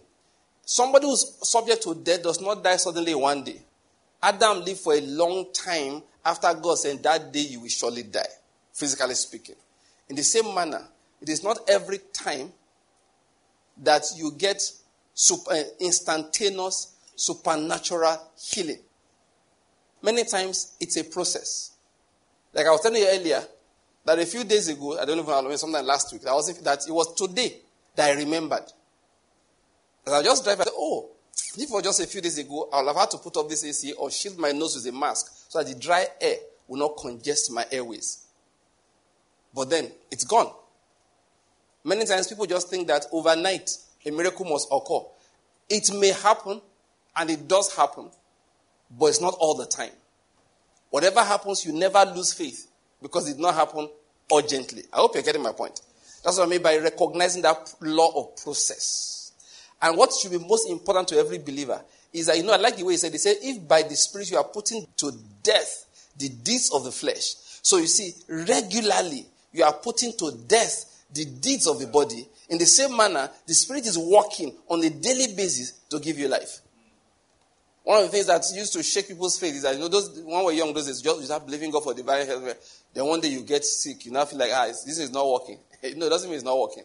Somebody who's subject to death does not die suddenly one day. Adam lived for a long time after God said, That day you will surely die, physically speaking. In the same manner, it is not every time that you get super, eh, instantaneous supernatural healing. Many times it's a process. Like I was telling you earlier, that a few days ago, I don't even remember, sometime last week, I was that it was today that I remembered. As I just drive, I said, oh, if was just a few days ago, I would have had to put up this AC or shield my nose with a mask so that the dry air will not congest my airways. But then it's gone. Many times people just think that overnight a miracle must occur. It may happen, and it does happen, but it's not all the time. Whatever happens, you never lose faith because it did not happen urgently. I hope you're getting my point. That's what I mean by recognizing that law of process. And what should be most important to every believer is that, you know, I like the way he said, he said, if by the Spirit you are putting to death the deeds of the flesh. So you see, regularly you are putting to death the deeds of the body, in the same manner, the spirit is working on a daily basis to give you life. One of the things that used to shake people's faith is that you know those when we're young, those days just you start believing God for divine health. Then one day you get sick, you now feel like ah, this is not working. no, it doesn't mean it's not working.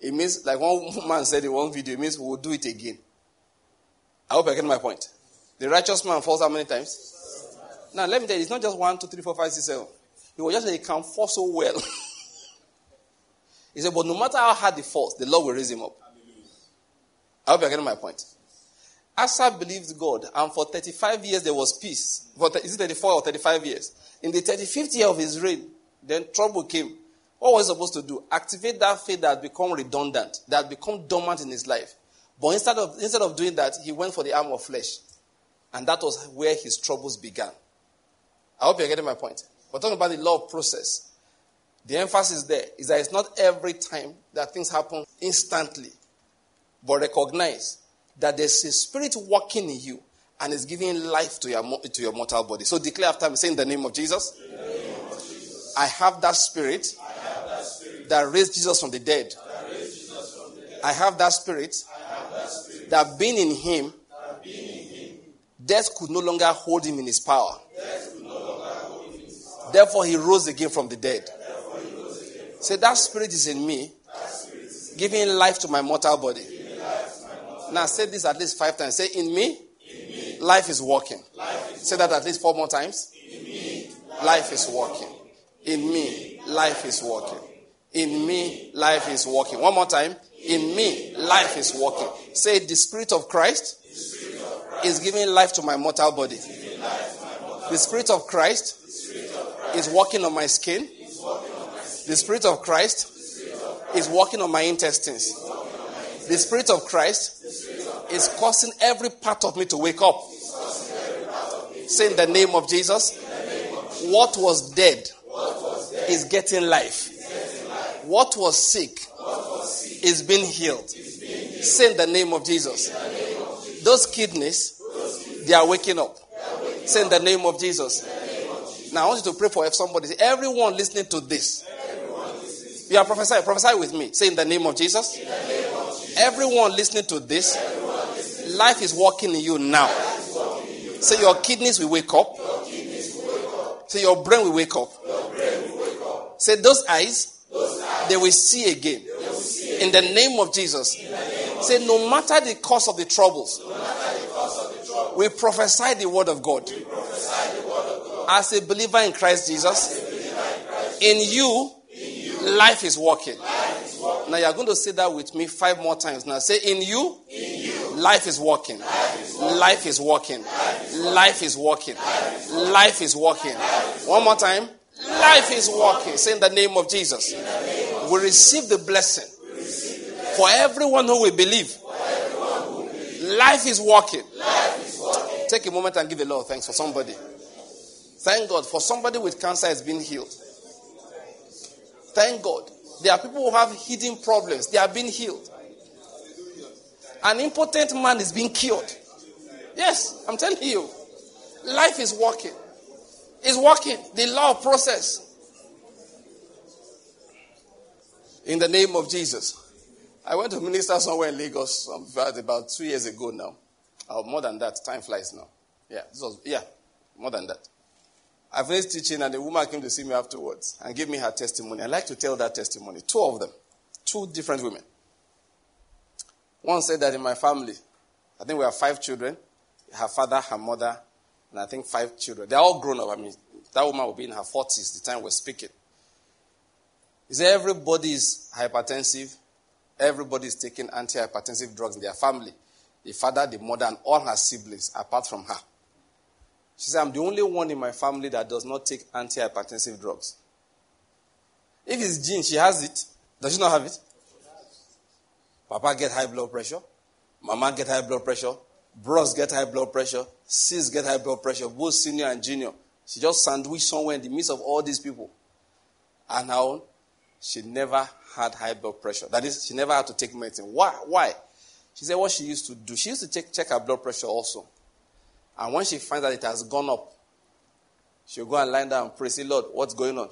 It means like one man said in one video, it means we'll do it again. I hope I get my point. The righteous man falls how many times? Now let me tell you, it's not just one, two, three, four, five, six, seven. He was just that he can fall so well. he said, but no matter how hard he falls, the Lord will raise him up. I hope you're getting my point. Asa believed God, and for 35 years there was peace. For, is it 34 or 35 years? In the 35th year of his reign, then trouble came. What was he supposed to do? Activate that faith that had become redundant, that had become dormant in his life. But instead of, instead of doing that, he went for the arm of flesh. And that was where his troubles began. I hope you're getting my point. We're talking about the law of process. The emphasis there is that it's not every time that things happen instantly, but recognize that there's a spirit working in you and is giving life to your, to your mortal body. So declare after me, say in the name of Jesus. Name of Jesus I, have that spirit have that spirit that raised Jesus from the dead. that raised Jesus from the dead. I have that spirit I have that spirit that being in him, that being in him, death could no longer hold him in his power. death will no longer hold him in his power. Therefore, he rose again from the dead. Therefore he rose again. Say that spirit is in me, is giving life to my mortal body. giving life to my mortal. Now say this at least five times. Say, in me, life is working. Life is Say that at least four more times. in me. Life is working. In me, life is working. In me, life is working. One more time. In me, life is working. Say, the Spirit of Christ is giving life to my mortal body. The Spirit of Christ is working on my skin. The Spirit of Christ is working on my intestines. The Spirit of Christ is causing every part of me to wake up. Say in the name of Jesus, what was dead is getting life. What was sick is being healed. Say in the name of Jesus. Those kidneys, they are waking up. Say in the name of Jesus. Now I want you to pray for somebody. Everyone listening to this. You are prophesying. Prophesy with me. Say in the name of Jesus. Everyone listening to this, life is working in you now. Say your kidneys will wake up. Say your brain will wake up. Say those eyes, they will see again. In the name of Jesus. Say no matter the cause of the troubles, we prophesy the word of God. As a believer in Christ Jesus, in you, life is working. Now you are going to say that with me five more times. Now say, in you, life is working. Life is working. Life is working. Life is working. One more time. Life is working. Say in the name of Jesus. We receive the blessing for everyone who will believe. Life is working. Take a moment and give a lot of thanks for somebody. Thank God for somebody with cancer has been healed. Thank God. There are people who have hidden problems. They are being healed. An impotent man is being cured. Yes, I'm telling you. Life is working. It's working. The law process. In the name of Jesus. I went to minister somewhere in Lagos about, two years ago now. Or more than that. Time flies now. Yeah, this was, yeah, more than that. I finished teaching, and the woman came to see me afterwards and gave me her testimony. I like to tell that testimony. Two of them, two different women. One said that in my family, I think we have five children her father, her mother, and I think five children. They're all grown up. I mean, that woman will be in her 40s the time we're speaking. He said everybody is hypertensive, everybody is taking antihypertensive drugs in their family the father, the mother, and all her siblings, apart from her. She said, I'm the only one in my family that does not take antihypertensive drugs. If it's gene, she has it. Does she not have it? Papa get high blood pressure. Mama get high blood pressure. Bros get high blood pressure. Sis get high blood pressure. Both senior and junior. She just sandwiched somewhere in the midst of all these people. And now, she never had high blood pressure. That is, she never had to take medicine. Why? Why? She said what she used to do. She used to check, check her blood pressure also. And when she finds that it has gone up, she'll go and lie down and pray. Say, Lord, what's going on?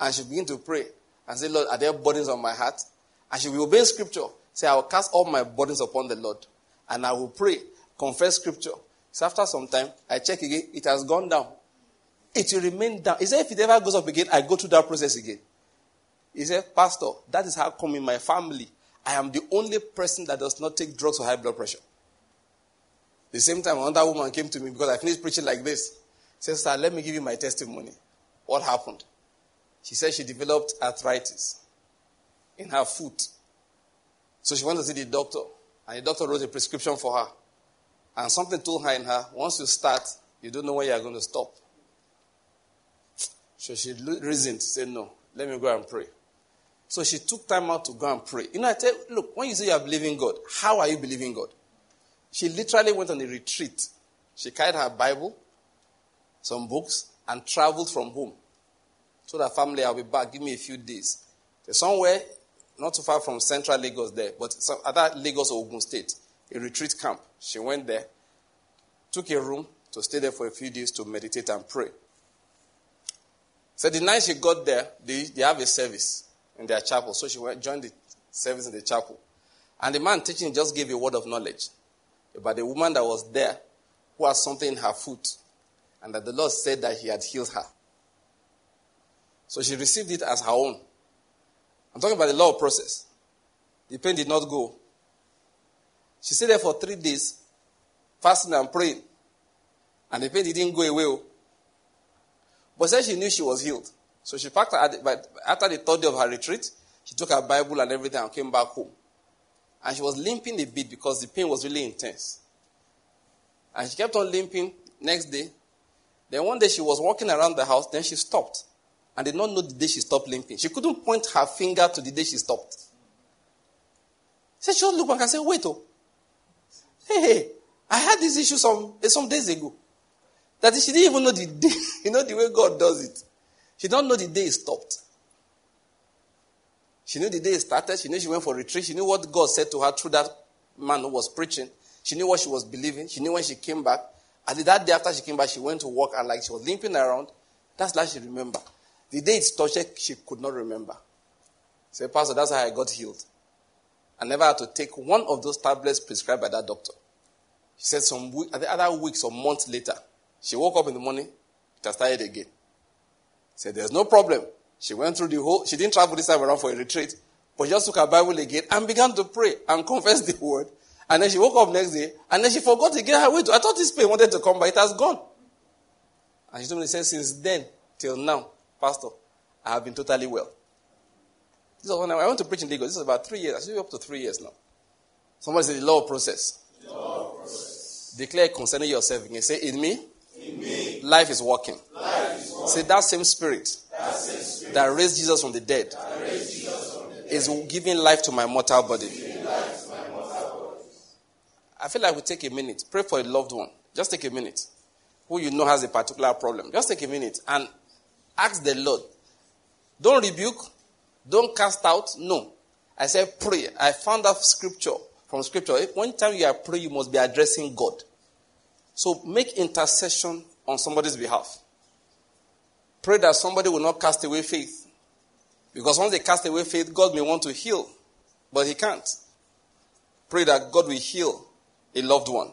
And she'll begin to pray. and say, Lord, are there burdens on my heart? And she will obey scripture. Say, I will cast all my burdens upon the Lord. And I will pray, confess scripture. So after some time, I check again, it has gone down. It will remain down. He said, if it ever goes up again, I go through that process again. He said, Pastor, that is how come in my family, I am the only person that does not take drugs for high blood pressure. The same time, another woman came to me because I finished preaching like this. Says, Sir, let me give you my testimony. What happened? She said she developed arthritis in her foot. So she went to see the doctor, and the doctor wrote a prescription for her. And something told her in her, once you start, you don't know when you are going to stop. So she reasoned, said, No, let me go and pray. So she took time out to go and pray. You know, I tell look, when you say you are believing God, how are you believing God? She literally went on a retreat. She carried her Bible, some books, and traveled from home. Told her family, I'll be back, give me a few days. Somewhere not too far from central Lagos there, but some other Lagos or Ogun State, a retreat camp. She went there, took a room to stay there for a few days to meditate and pray. So the night she got there, they, they have a service in their chapel. So she went, joined the service in the chapel. And the man teaching just gave a word of knowledge about the woman that was there who had something in her foot. And that the Lord said that he had healed her. So she received it as her own. I'm talking about the law process. The pain did not go. She stayed there for three days, fasting and praying. And the pain didn't go away. Oh. But then she knew she was healed. So she packed her, but after the third day of her retreat, she took her Bible and everything and came back home. And she was limping a bit because the pain was really intense. And she kept on limping next day. Then one day she was walking around the house, then she stopped. And did not know the day she stopped limping. She couldn't point her finger to the day she stopped. She just looked back and said, wait, oh. Hey, hey, I had this issue some, eh, some days ago. That she didn't even know the day, you know, the way God does it. She don't know the day it stopped. She knew the day it started. She knew she went for retreat. She knew what God said to her through that man who was preaching. She knew what she was believing. She knew when she came back. And that day after she came back, she went to work and like she was limping around. That's like she remember. The day it started, she could not remember. Say, Pastor, that's how I got healed. I never had to take one of those tablets prescribed by that doctor. She said some week, the other weeks or months later, she woke up in the morning, has started again. Said there's no problem. She went through the whole, she didn't travel this time around for a retreat, but she just took her Bible again and began to pray and confess the word. And then she woke up next day and then she forgot again her way to, I thought this pain wanted to come, but it has gone. And she told me, said, since then till now, Pastor, I have been totally well. This was when I went to preach in Lagos. This is about three years. I should be up to three years now. Somebody said the law of process. Law of process. Declare concerning yourself again. Say, in me, in me life is working. life is working. Say, that same spirit that same spirit that raised Jesus from the dead is giving life to my mortal body. giving life to my mortal body. I feel like we take a minute. Pray for a loved one. Just take a minute. Who you know has a particular problem. Just take a minute and ask the Lord. Don't rebuke. Don't cast out. No. I said pray. I found that scripture from scripture. One time you are praying, you must be addressing God. So make intercession on somebody's behalf. Pray that somebody will not cast away faith. Because once they cast away faith, God may want to heal, but He can't. Pray that God will heal a loved one.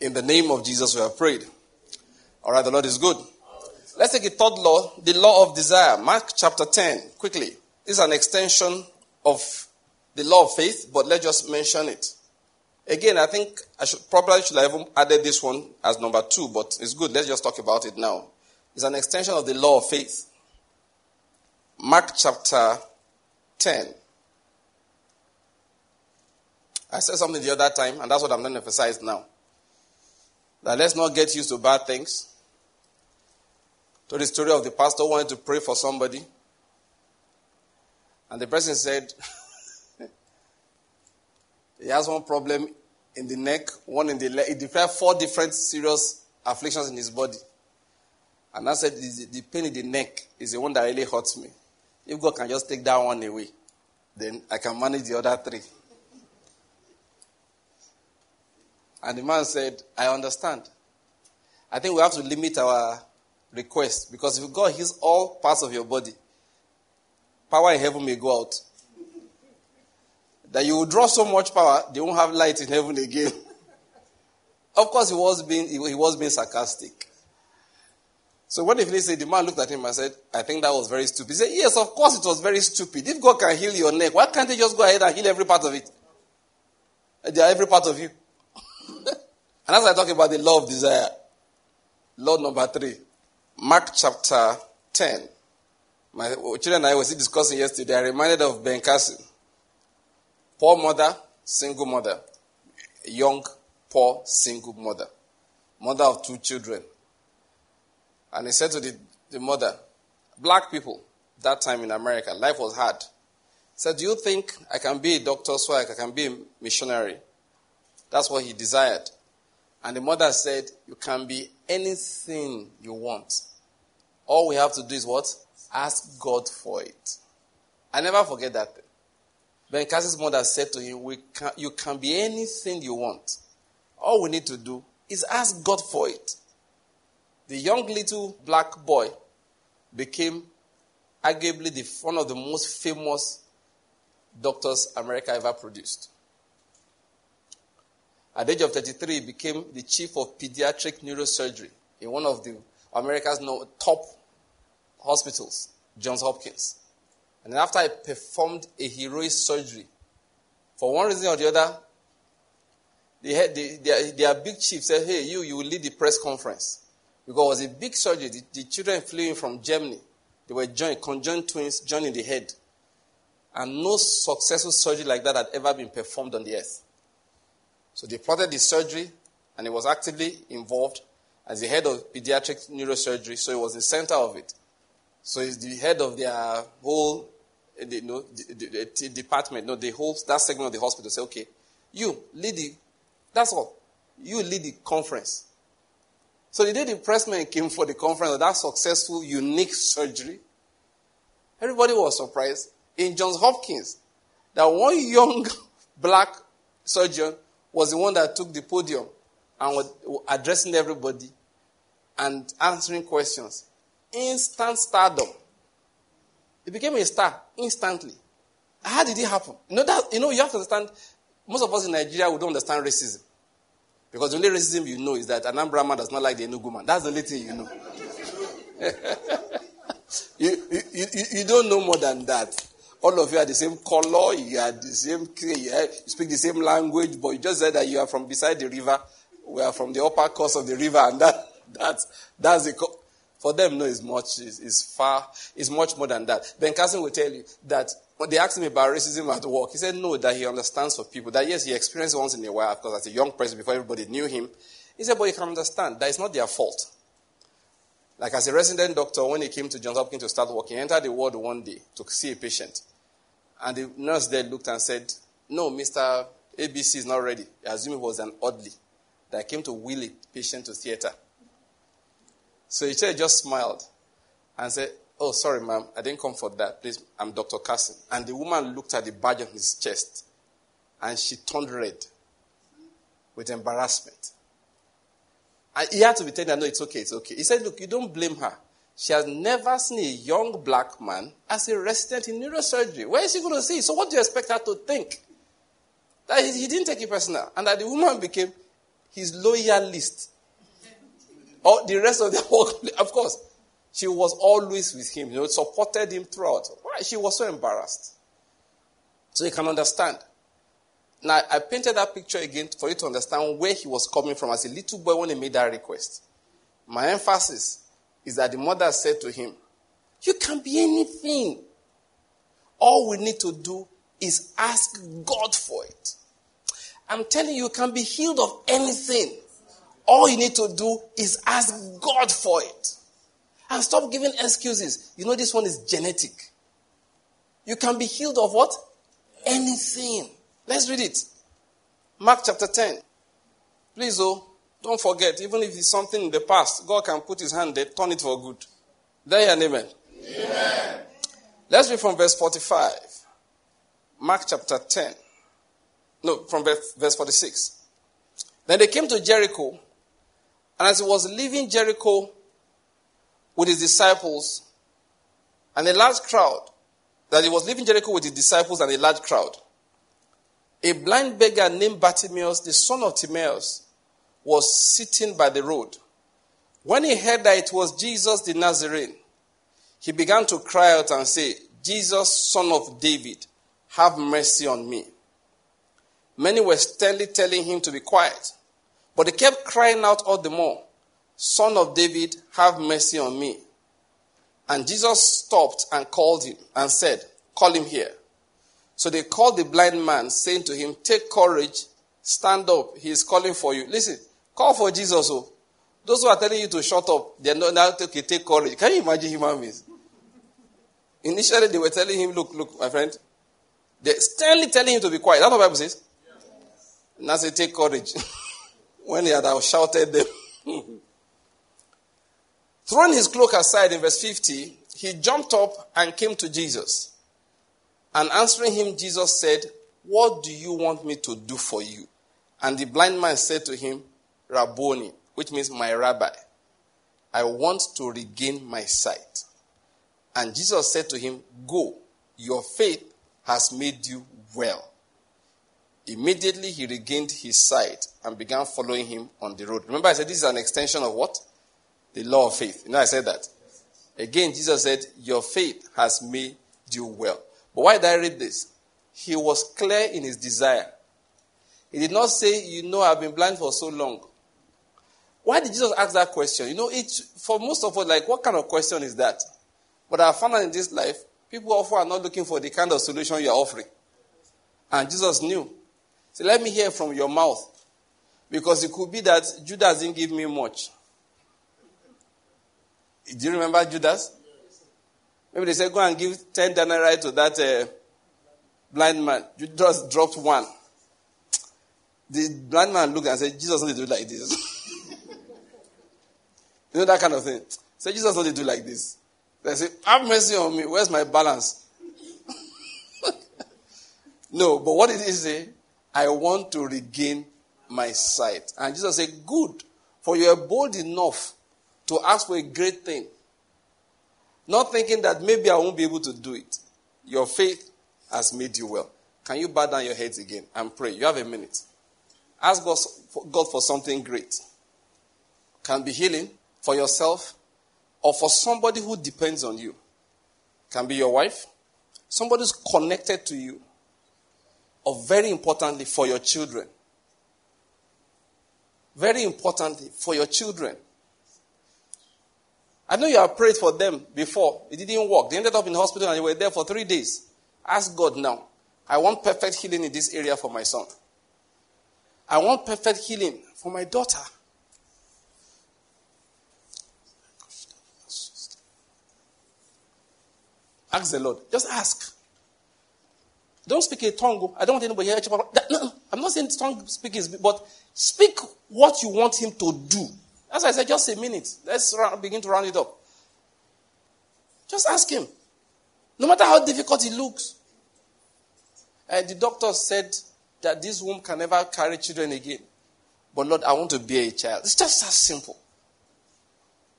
In the name of Jesus, we have prayed. All right, the Lord is good. Let's take a third law, the law of desire. Mark chapter 10, quickly. This is an extension of the law of faith, but let's just mention it. Again, I think I should probably should have added this one as number two, but it's good. Let's just talk about it now. It's an extension of the law of faith. Mark chapter 10. I said something the other time, and that's what I'm going to emphasize now. That let's not get used to bad things. To the story of the pastor wanted to pray for somebody. And the person said, he has one problem in the neck, one in the leg. He declared four different serious afflictions in his body. And I said, the pain in the neck is the one that really hurts me. If God can just take that one away, then I can manage the other three. And the man said, I understand. I think we have to limit our request because if God heals all parts of your body, power in heaven may go out. That you will draw so much power, they won't have light in heaven again. of course, he was being, he was being sarcastic. So when the Philistine, the man looked at him and said, I think that was very stupid. He said, Yes, of course it was very stupid. If God can heal your neck, why can't he just go ahead and heal every part of it? Every part of you. and as I talk about the law of desire, law number three, Mark chapter 10. My children and I were discussing yesterday. I reminded of Ben Carson. Poor mother, single mother. Young, poor, single mother. Mother of two children. And he said to the, the mother, Black people, that time in America, life was hard. He said, Do you think I can be a doctor so I can be a missionary? That's what he desired. And the mother said, You can be anything you want. All we have to do is what? Ask God for it. I never forget that. Ben Carson's mother said to him, can, You can be anything you want. All we need to do is ask God for it. The young little black boy became arguably the, one of the most famous doctors America ever produced. At the age of 33, he became the chief of pediatric neurosurgery in one of the America's top hospitals, Johns Hopkins. And then after I performed a heroic surgery, for one reason or the other, the, their, their big chief said, Hey, you, you will lead the press conference. Because it was a big surgery. The, the children flew in from Germany. They were joined, conjoined twins, joined in the head. And no successful surgery like that had ever been performed on the earth. So they plotted the surgery, and he was actively involved as the head of pediatric neurosurgery, so he was the center of it. So he's the head of their whole eh, the, no, the, the, the department, no, the whole that segment of the hospital. Say, okay, you lead the, that's all. You lead the conference. So the day the pressman came for the conference of that successful, unique surgery, everybody was surprised. In Johns Hopkins, that one young black surgeon was the one that took the podium and was addressing everybody and answering questions. Instant stardom. He became a star instantly. How did it happen? You know that you know you have to understand. Most of us in Nigeria we don't understand racism. Because the only racism you know is that an man does not like the Enugu man. That's the only thing you know. you, you, you, you don't know more than that. All of you are the same color, you are the same, you speak the same language, but you just said that you are from beside the river. We are from the upper course of the river, and that, that's, that's the, for them, no, it's much, it's, it's far, it's much more than that. Ben Carson will tell you that when they asked him about racism at work, he said no, that he understands for people. That yes, he experienced once in a while, because as a young person before everybody knew him. He said, but you can understand that it's not their fault. Like as a resident doctor, when he came to Johns Hopkins to start working, he entered the ward one day to see a patient. And the nurse there looked and said, No, Mr. ABC is not ready. I assume it was an oddly that came to wheel a patient to theater. So he just smiled and said, Oh, sorry, ma'am, I didn't come for that. Please, I'm Dr. Carson. And the woman looked at the badge on his chest and she turned red with embarrassment. And he had to be telling her, No, it's okay, it's okay. He said, Look, you don't blame her. She has never seen a young black man as a resident in neurosurgery. Where is she going to see? So, what do you expect her to think? That he, he didn't take it personal, and that the woman became his loyalist. Or the rest of the whole, of course, she was always with him, you know, supported him throughout. Why? She was so embarrassed. So you can understand. Now, I painted that picture again for you to understand where he was coming from as a little boy when he made that request. My emphasis is that the mother said to him, You can be anything. All we need to do is ask God for it. I'm telling you, you can be healed of anything. All you need to do is ask God for it. And stop giving excuses. You know, this one is genetic. You can be healed of what? Anything. Let's read it. Mark chapter 10. Please, oh. Don't forget, even if it's something in the past, God can put his hand there, turn it for good. There and amen. amen. Let's read from verse 45. Mark chapter 10. No, from verse 46. Then they came to Jericho, and as he was leaving Jericho with his disciples and a large crowd, that he was leaving Jericho with his disciples and a large crowd. A blind beggar named Bartimaeus, the son of Timaeus, was sitting by the road. When he heard that it was Jesus the Nazarene, he began to cry out and say, Jesus, son of David, have mercy on me. Many were sternly telling him to be quiet, but he kept crying out all the more, Son of David, have mercy on me. And Jesus stopped and called him and said, Call him here. So they called the blind man, saying to him, Take courage, stand up, he is calling for you. Listen, call for Jesus. Oh. Those who are telling you to shut up, they're not now okay, take courage. Can you imagine human beings? Initially, they were telling him, Look, look, my friend. They're sternly telling him to be quiet. That's what the Bible says. And I say, Take courage. when he had shouted them. Throwing his cloak aside in verse 50, he jumped up and came to Jesus. And answering him, Jesus said, What do you want me to do for you? And the blind man said to him, Rabboni, which means my rabbi, I want to regain my sight. And Jesus said to him, Go, your faith has made you well. Immediately he regained his sight and began following him on the road. Remember, I said this is an extension of what? The law of faith. You know, I said that. Again, Jesus said, Your faith has made you well. But why did I read this? He was clear in his desire. He did not say, You know, I've been blind for so long. Why did Jesus ask that question? You know, it, for most of us, like, what kind of question is that? But I found out in this life, people often are not looking for the kind of solution you're offering. And Jesus knew. So let me hear from your mouth. Because it could be that Judas didn't give me much. Do you remember Judas? Maybe they said, go and give 10 denarii to that uh, blind man. Judas dropped one. The blind man looked and said, Jesus only do like this. you know that kind of thing. Say, Jesus only do like this. They say, have mercy on me. Where's my balance? no, but what did he say? I want to regain my sight. And Jesus said, good, for you are bold enough to ask for a great thing. Not thinking that maybe I won't be able to do it. Your faith has made you well. Can you bow down your heads again and pray? You have a minute. Ask God for, something great. Can be healing for yourself or for somebody who depends on you. Can be your wife, somebody who's connected to you, or very importantly, for your children. Very importantly, for your children. I know you have prayed for them before. It didn't work. They ended up in hospital and they were there for three days. Ask God now. I want perfect healing in this area for my son. I want perfect healing for my daughter. Ask the Lord. Just ask. Don't speak a tongue. Oh. I don't want anybody here. I'm not saying tongue speaking, but speak what you want him to do. As I said, just a minute. Let's begin to round it up. Just ask him. No matter how difficult it looks. And the doctor said that this womb can never carry children again. But Lord, I want to be a child. It's just as simple.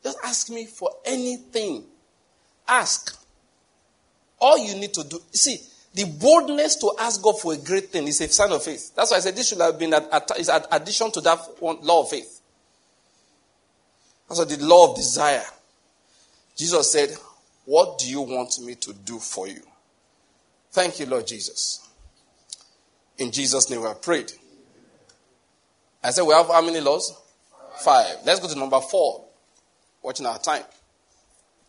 Just ask me for anything. Ask. All you need to do. See, the boldness to ask God for a great thing is a sign of faith. That's why I said this should have been an addition to that one law of faith. That's what the law of desire. Jesus said, What do you want me to do for you? Thank you, Lord Jesus. In Jesus' name have prayed. I said we have how many laws? Five. Let's go to number four. Watching our time.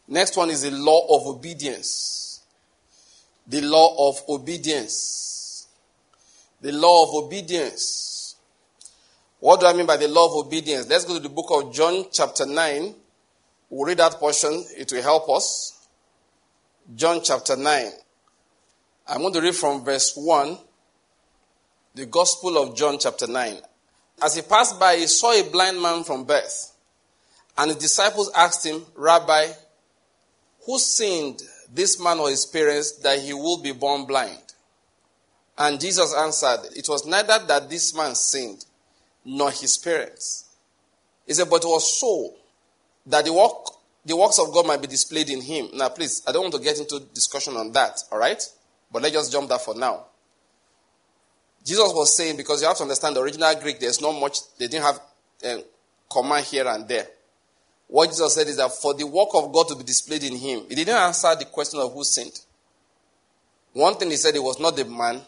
Next one is the law of obedience. The law of obedience. The law of obedience. What do I mean by the law of obedience? Let's go to the book of John, chapter 9. We'll read that portion, it will help us. John, chapter 9. I'm going to read from verse 1, the Gospel of John, chapter 9. As he passed by, he saw a blind man from birth. And his disciples asked him, Rabbi, who sinned, this man or his parents, that he will be born blind? And Jesus answered, It was neither that this man sinned nor his parents. He said, but it was so that the work the works of God might be displayed in him. Now, please, I don't want to get into discussion on that, all right? But let's just jump that for now. Jesus was saying, because you have to understand the original Greek, there's not much, they didn't have a command here and there. What Jesus said is that for the work of God to be displayed in him, he didn't answer the question of who sinned. One thing he said, it was not the man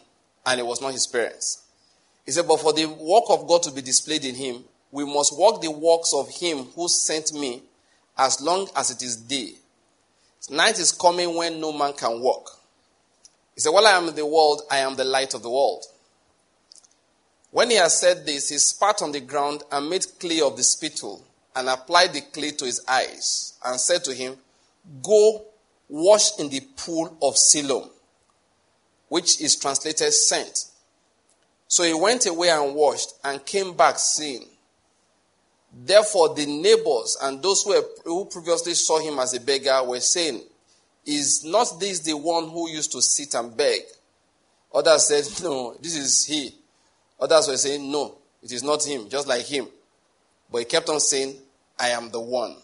and it was not his parents. He said, but for the work of God to be displayed in him, we must walk the works of him who sent me as long as it is day. Night is coming when no man can walk. He said, While I am in the world, I am the light of the world. When he had said this, he spat on the ground and made clay of the spittle and applied the clay to his eyes and said to him, Go wash in the pool of Siloam, which is translated sent. So he went away and washed and came back seeing. Therefore, the neighbors and those who, who previously saw him as a beggar were saying, Is not this the one who used to sit and beg? Others said, No, this is he. Others were saying, No, it is not him, just like him. But he kept on saying, I am the one.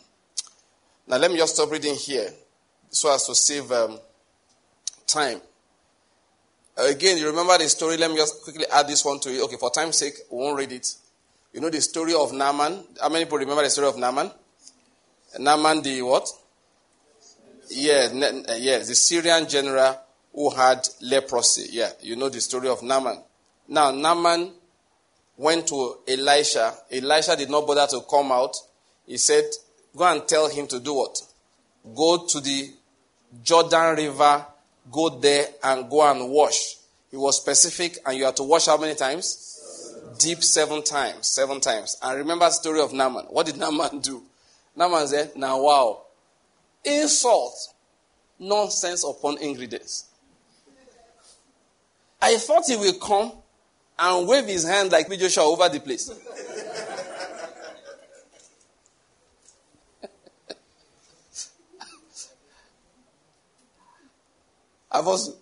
Now, let me just stop reading here so as to save um, time. Again, you remember the story? Let me just quickly add this one to it. Okay, for time's sake, we won't read it. You know the story of Naaman? How many people remember the story of Naaman? Naaman, the what? Yeah, yes, the Syrian general who had leprosy. Yeah, you know the story of Naaman. Now, Naaman went to Elisha. Elisha did not bother to come out. He said, Go and tell him to do what? Go to the Jordan River, go there and go and wash. He was specific, and you have to wash how many times? Deep seven times. Seven times. And remember the story of Naaman. What did Naaman do? Naaman said, Now, wow. Insult. Nonsense upon ingredients. I thought he will come and wave his hand like Joshua over the place. Also.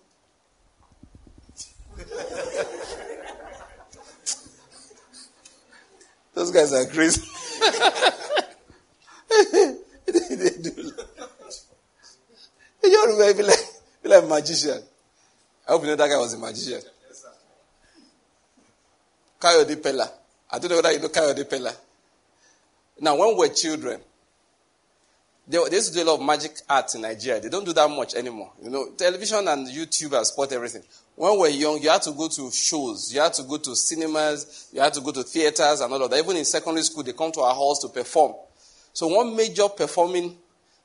Those guys are crazy. they, do. You just be like, be like a magician. I hope you know that guy was a magician. Kayode Peller. I don't know whether you know Kayode Peller. Now, when we were children, they, they used to do a lot of magic arts in Nigeria. They don't do that much anymore. You know, television and YouTube have spot everything. When we were young, you had to go to shows, you had to go to cinemas, you had to go to theaters and all of that. Even in secondary school, they come to our halls to perform. So one major performing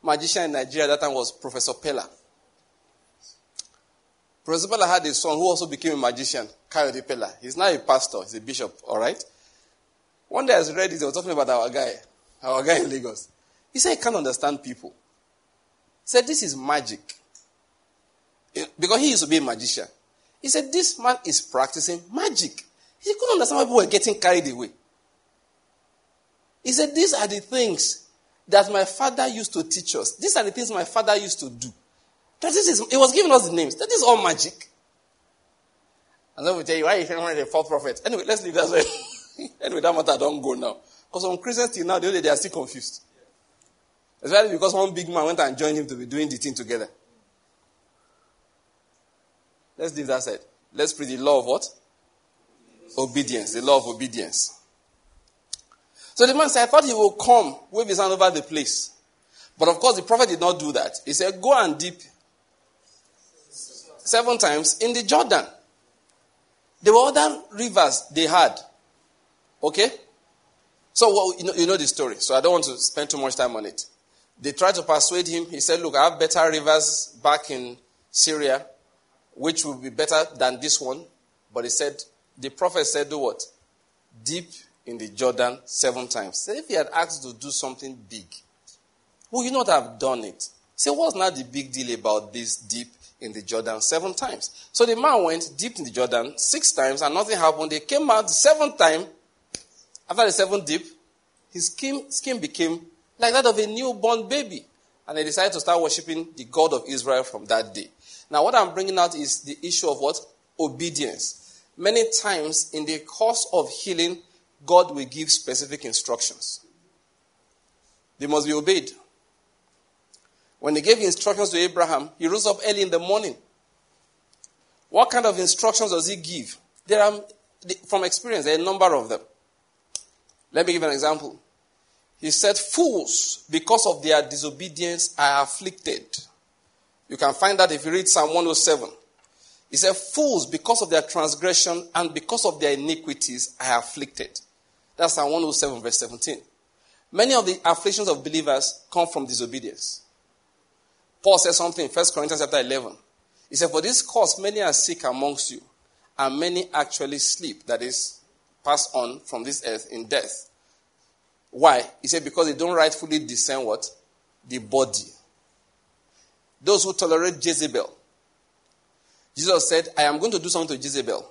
magician in Nigeria at that time was Professor Peller. Professor Peller had a son who also became a magician, Kayode Peller. He's now a pastor, he's a bishop, all right? One day I was this, they were talking about our guy, our guy in Lagos. He said he can't understand people. He said, This is magic. Eh, because he used to be a magician. He said, This man is practicing magic. He couldn't understand why people were getting carried away. He said, These are the things that my father used to teach us. These are the things my father used to do. That this is, he was giving us the names. That is all magic. And then we tell you why you think the fourth prophet. Anyway, let's leave that way. anyway, that matter don't go now. Because some Christians till now, they are still confused. Especially because one big man went and joined him to be doing the thing together. Let's leave that side. Let's pray the law of what? Obedience. The law of obedience. So the man said, I thought he will come, wave his hand over the place. But of course, the prophet did not do that. He said, Go and dip seven times in the Jordan. There were other rivers they had. Okay? So, well, you, know, you know the story, so I don't want to spend too much time on it. They tried to persuade him. He said, Look, I have better rivers back in Syria, which will be better than this one. But he said, The prophet said, Do what? Deep in the Jordan seven times. If he had asked to do something big, would you not have done it? So what's not the big deal about this deep in the Jordan seven times? So the man went deep in the Jordan six times and nothing happened. They came out the seventh time. After the seventh dip, his skin, skin became like that of a newborn baby. And they decided to start worshiping the God of Israel from that day. Now, what I'm bringing out is the issue of what? Obedience. Many times in the course of healing, God will give specific instructions. They must be obeyed. When he gave instructions to Abraham, he rose up early in the morning. What kind of instructions does he give? There are, from experience, there are a number of them. Let me give an example. He said, Fools, because of their disobedience, are afflicted. You can find that if you read Psalm 107. He said, Fools, because of their transgression and because of their iniquities, are afflicted. That's Psalm 107, verse 17. Many of the afflictions of believers come from disobedience. Paul says something in 1 Corinthians chapter 11. He said, For this cause many are sick amongst you, and many actually sleep, that is, pass on from this earth in death. Why? He said, Because they don't rightfully discern what? The body. Those who tolerate Jezebel. Jesus said, I am going to do something to Jezebel.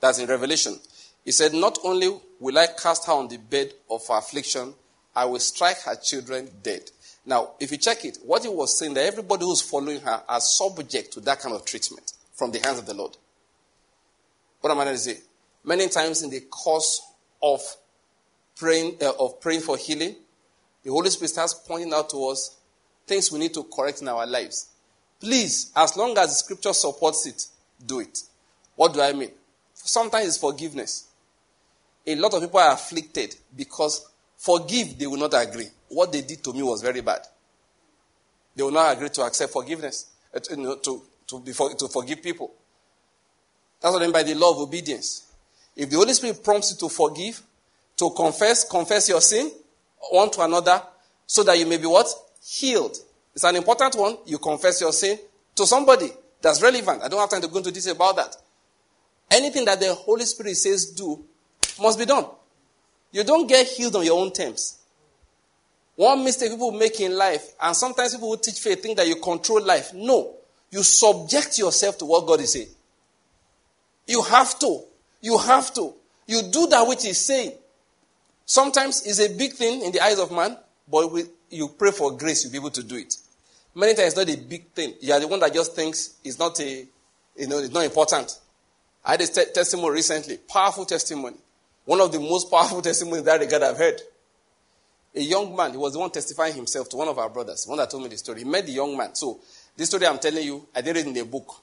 That's in Revelation. He said, Not only will I cast her on the bed of her affliction, I will strike her children dead. Now, if you check it, what he was saying that everybody who's following her are subject to that kind of treatment from the hands of the Lord. What am I going to say? Many times in the course of praying, uh, of praying for healing, the Holy Spirit starts pointing out to us things we need to correct in our lives. Please, as long as the scripture supports it, do it. What do I mean? Sometimes it's forgiveness. A lot of people are afflicted because forgive, they will not agree. What they did to me was very bad. They will not agree to accept forgiveness, uh, to, to, to, be to forgive people. That's what I mean by the law of obedience. If the Holy Spirit prompts you to forgive, to confess, confess your sin one to another, so that you may be what? Healed. It's an important one. You confess your sin to somebody that's relevant. I don't have time to go into detail about that. Anything that the Holy Spirit says do must be done. You don't get healed on your own terms. One mistake people make in life, and sometimes people who teach faith think that you control life. No. You subject yourself to what God is saying. You have to. You have to. You do that which He's saying. Sometimes it's a big thing in the eyes of man, but you pray for grace, you'll be able to do it. Many times it's not a big thing. You are the one that just thinks it's not a, you know, it's not important. I had a te- testimony recently, powerful testimony. One of the most powerful testimonies that regard I've heard. A young man, he was the one testifying himself to one of our brothers, one that told me the story. He met the young man. So, this story I'm telling you, I did it in a book.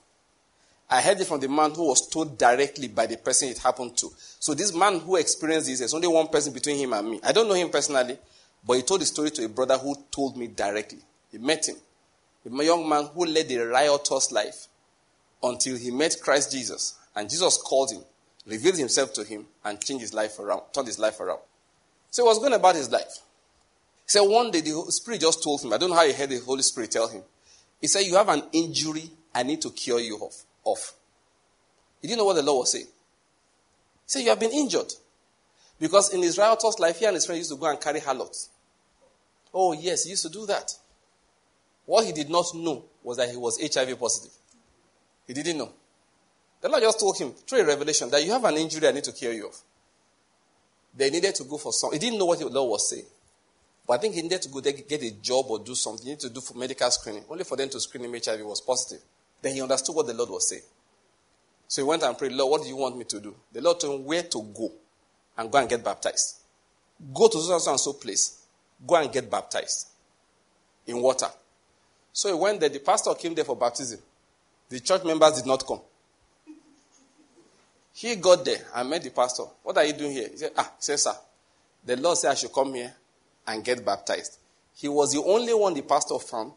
I heard it from the man who was told directly by the person it happened to. So, this man who experienced this, there's only one person between him and me. I don't know him personally, but he told the story to a brother who told me directly. He met him. A young man who led a riotous life until he met Christ Jesus. And Jesus called him, revealed himself to him, and changed his life around, turned his life around. So he was going about his life. He said one day the Spirit just told him, I don't know how he heard the Holy Spirit tell him. He said, You have an injury I need to cure you of. Of. He didn't know what the law was saying. He said, You have been injured. Because in his riotous life, he and his friend used to go and carry harlots. Oh, yes, he used to do that. What he did not know was that he was HIV positive. He didn't know. The Lord just told him through a revelation that you have an injury I need to cure you of. They needed to go for some. He didn't know what the Lord was saying. But I think he needed to go there, get a job or do something. He needed to do for medical screening. Only for them to screen him HIV was positive. Then he understood what the Lord was saying. So he went and prayed, Lord, what do you want me to do? The Lord told him where to go and go and get baptized. Go to so and so place. Go and get baptized in water. So he went there. The pastor came there for baptism. The church members did not come. He got there and met the pastor. What are you doing here? He said, Ah, he said, sir, the Lord said I should come here and get baptized. He was the only one the pastor found,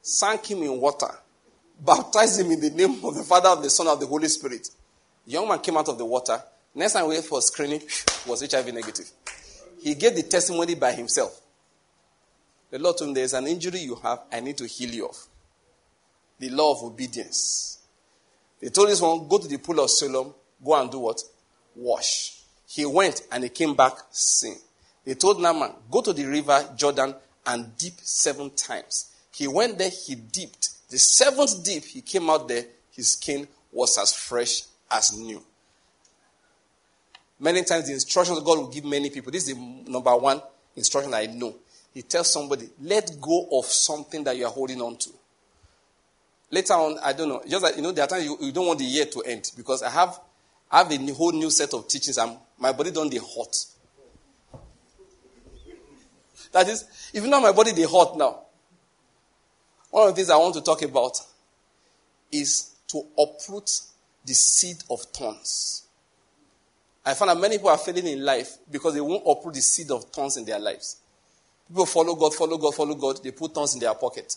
sank him in water, baptized him in the name of the Father, of the Son, of the Holy Spirit. The young man came out of the water. Next time we went for screening, was HIV negative. He gave the testimony by himself. The Lord told him, There's an injury you have, I need to heal you of. The law of obedience. They told this one, Go to the pool of Siloam, go and do what? Wash. He went and he came back sin. They told Naaman, Go to the river Jordan and dip seven times. He went there, he dipped. The seventh deep, he came out there, his skin was as fresh as new. Many times, the instructions God will give many people. This is the number one instruction I know. He tells somebody, let go of something that you are holding on to. Later on, I don't know. Just that, you know, there are times you, you don't want the year to end because I have, I have a whole new set of teachings and my body don't get hot. That is, if not my body, they hot now. One of the things I want to talk about is to uproot the seed of thorns. I find that many people are failing in life because they won't uproot the seed of thorns in their lives. People follow God, follow God, follow God, they put thorns in their pocket.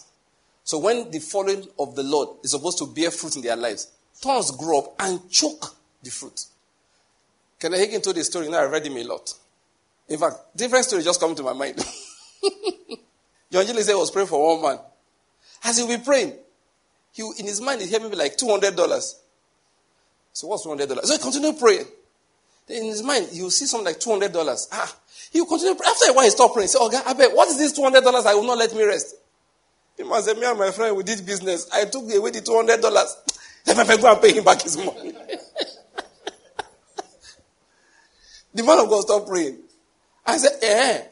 So when the following of the Lord is supposed to bear fruit in their lives, thorns grow up and choke the fruit. Kenneth Hagin told the story? now I read him a lot. In fact, different story just come to my mind. John Gillis said was praying for one man. As he will be praying, he, in his mind, he hear me like $200. So what's $200? So he continue praying. Then in his mind, he will see something like $200. Ah, he will continue praying. After a while, he stop praying. He say, oh, I bet, what is this $200 I will not let me rest? He must say, me and my friend, we did business. I took away the $200. Let me go and pay him back his money. the man of God stopped praying. I said, eh.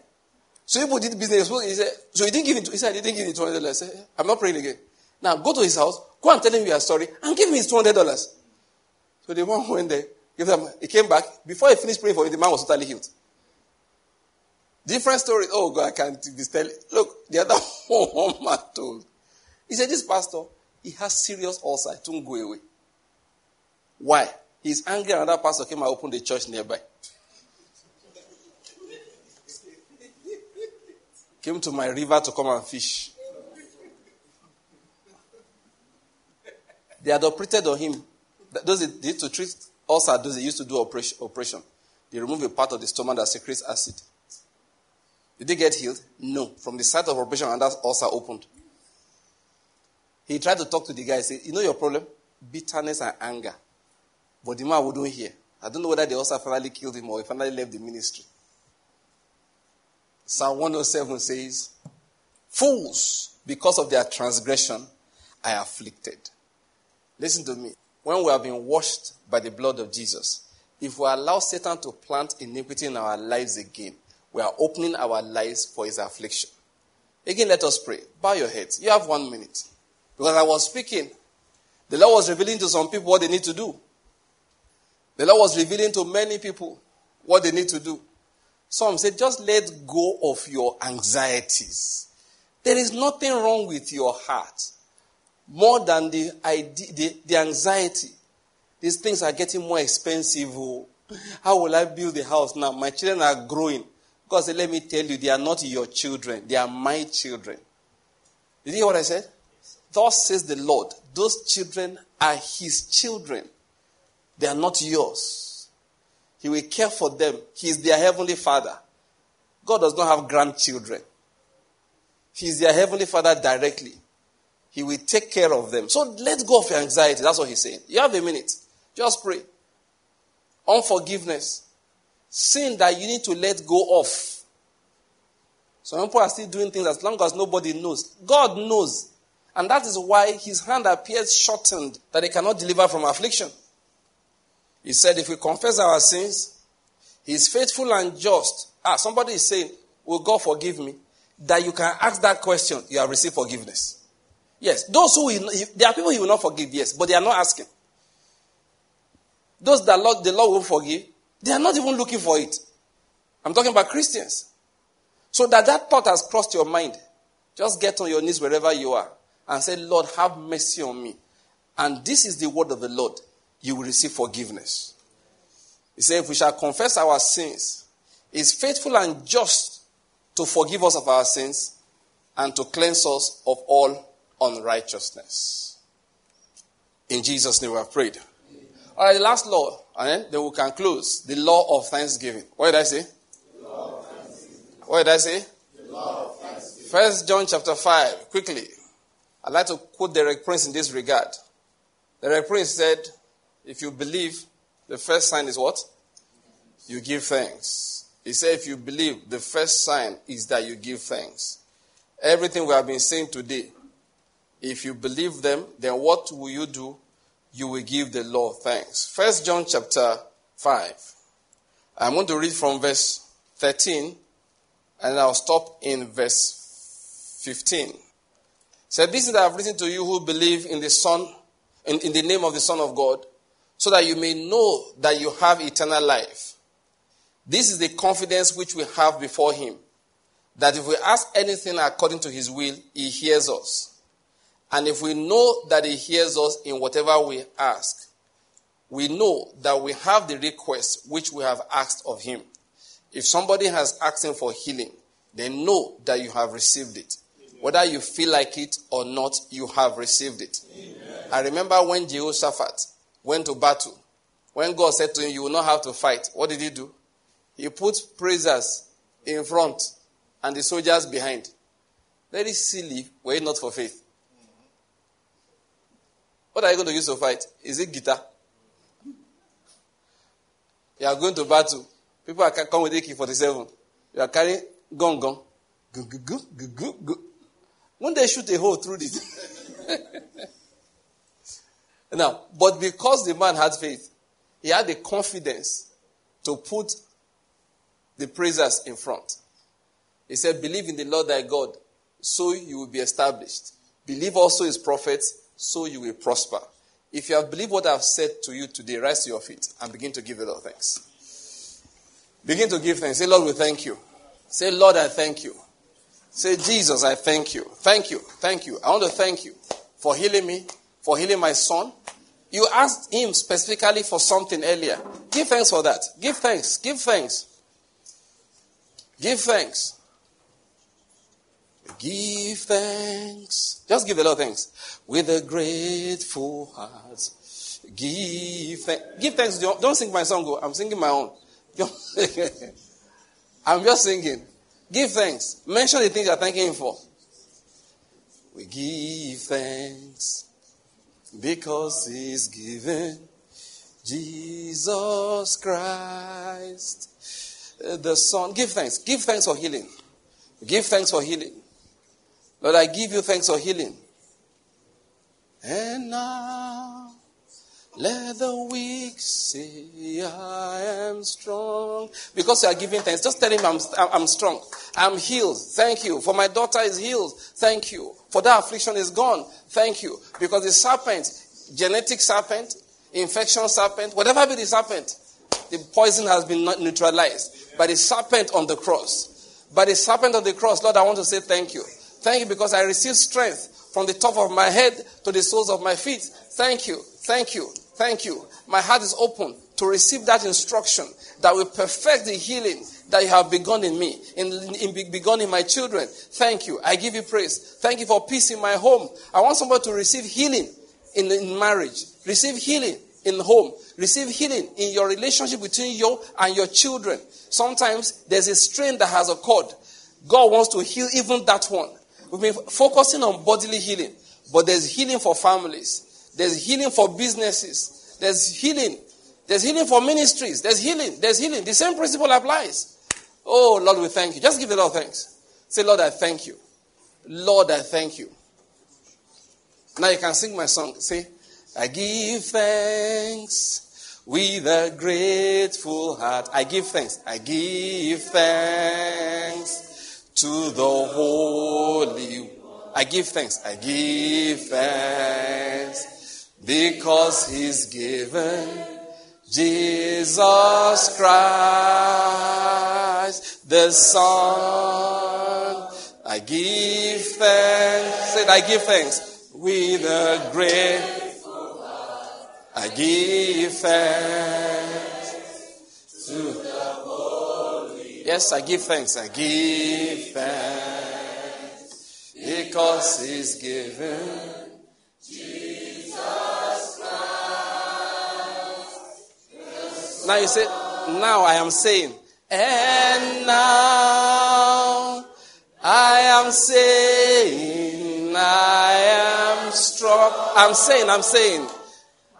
So people did business. He said, so he didn't give it. He said, he didn't give it $200. I said, I'm not praying again. Now go to his house, go and tell him you are sorry, and give me his $200. So the man went there, gave them, he came back. Before he finished praying for him, the man was totally healed. Different story. Oh God, I can't tell. Look, the other one man told. He said, This pastor, he has serious ulcer. It won't go away. Why? He's angry another pastor came and opened the church nearby. Came to my river to come and fish. They had operated on him. Those they did to treat ulcer, those they used to do operation. They remove a part of the stomach that secretes acid. Did he get healed? No. From the site of operation, and that ulcer opened. He tried to talk to the guy. He said, you know your problem? Bitterness and anger. But the man wouldn't hear. I don't know whether the ulcer finally killed him or he finally left the ministry. Psalm 107 says, Fools, because of their transgression, are afflicted. Listen to me. When we have been washed by the blood of Jesus, if we allow Satan to plant iniquity in our lives again, we are opening our lives for his affliction. Again, let us pray. Bow your heads. You have one minute. Because I was speaking, the Lord was revealing to some people what they need to do. The Lord was revealing to many people what they need to do. Some said, just let go of your anxieties. There is nothing wrong with your heart more than the, idea, the, the anxiety. These things are getting more expensive. Oh. How will I build a house now? My children are growing. God said, Let me tell you, they are not your children, they are my children. Did you hear what I said? Thus says the Lord, those children are his children. They are not yours. He will care for them. He is their heavenly father. God does not have grandchildren. He is their heavenly father directly. He will take care of them. So let go of your anxiety. That's what he's saying. You have a minute. Just pray. Unforgiveness sin that you need to let go of. Some people are still doing things as long as nobody knows. God knows. And that is why his hand appears shortened, that he cannot deliver from affliction. He said, if we confess our sins, he is faithful and just. Ah, somebody is saying, Will God forgive me? That you can ask that question, you have received forgiveness. Yes, those who will, there are people he will not forgive, yes, but they are not asking. Those that Lord, the Lord will forgive, they are not even looking for it. I'm talking about Christians. So that that thought has crossed your mind. Just get on your knees wherever you are and say, Lord, have mercy on me. And this is the word of the Lord. You will receive forgiveness. He said, if we shall confess our sins, is faithful and just to forgive us of our sins and to cleanse us of all unrighteousness. In Jesus' name we have prayed. All right, the last law, and then we can close. The law of thanksgiving. What did I say? What did I say? First John chapter 5, quickly. I'd like to quote Derek Prince in this regard. Derek Prince said, if you believe, the first sign is what? You give thanks. He said, if you believe, the first sign is that you give thanks. Everything we have been saying today, if you believe them, then what will you do? you will give the Lord thanks. First John chapter 5. I'm going to read from verse 13 and I'll stop in verse 15. Said, This is that I've written to you who believe in the Son, in, in the name of the Son of God, so that you may know that you have eternal life. This is the confidence which we have before Him, that if we ask anything according to His will, He hears us. And if we know that He hears us in whatever we ask, we know that we have the request which we have asked of Him. If somebody has asked Him for healing, they know that you have received it. Whether you feel like it or not, you have received it. Amen. I remember when Jehoshaphat went to battle. When God said to him, You will not have to fight, what did he do? He put praisers in front and the soldiers behind. Very silly, were it not for faith. What are you going to use to fight? Is it guitar? You are going to battle. People are coming with AK 47. You are carrying gun gun. Gu, gu, gu, gu, gu, gu. When they shoot a hole through it. Now, but because the man had faith, he had the confidence to put the praisers in front. He said, Believe in the Lord thy God, so you will be established. Believe also his prophets, so you will prosper. If you have believed what I've said to you today, rise to your feet and begin to give the Lord thanks. Begin to give thanks. Say, Lord, we thank you. Say, Lord, I thank you. Say, Jesus, I thank you. Thank you. Thank you. I want to thank you for healing me, for healing my son. You asked him specifically for something earlier. Give thanks for that. Give thanks. Give thanks. Give thanks. Give thanks. Just give a lot of thanks. With a grateful heart. Give thanks. Give thanks. Don't sing my song. Oh. I'm singing my own. I'm just singing. Give thanks. Mention the things you're thanking Him for. We give thanks because He's given Jesus Christ, uh, the Son. Give thanks. Give thanks for healing. Give thanks for healing. Lord, I give you thanks for healing. And now let the weak say, I am strong. Because you are giving thanks. Just tell him I'm, I'm strong. I'm healed. Thank you. For my daughter is healed. Thank you. For that affliction is gone. Thank you. Because the serpent, genetic serpent, infection serpent, whatever be the serpent, the poison has been neutralized by the serpent on the cross. By the serpent on the cross, Lord, I want to say thank you. Thank you because I received strength from the top of my head to the soles of my feet. Thank you. Thank you. Thank you. My heart is open to receive that instruction that will perfect the healing that you have begun in me, in, in, begun in my children. Thank you. I give you praise. Thank you for peace in my home. I want somebody to receive healing in, in marriage, receive healing in home, receive healing in your relationship between you and your children. Sometimes there's a strain that has occurred. God wants to heal even that one. We've been focusing on bodily healing, but there's healing for families. There's healing for businesses. There's healing. There's healing for ministries. There's healing. There's healing. The same principle applies. Oh, Lord, we thank you. Just give the Lord thanks. Say, Lord, I thank you. Lord, I thank you. Now you can sing my song. Say, I give thanks with a grateful heart. I give thanks. I give thanks to the Holy. I give thanks. I give thanks because he's given Jesus Christ, the Son. I give thanks. Said, I give thanks with a great. I give thanks to the Holy. Yes, I give thanks. I give thanks because He's given Now you say, now I am saying, and now I am saying, I am strong. I'm saying, I'm saying,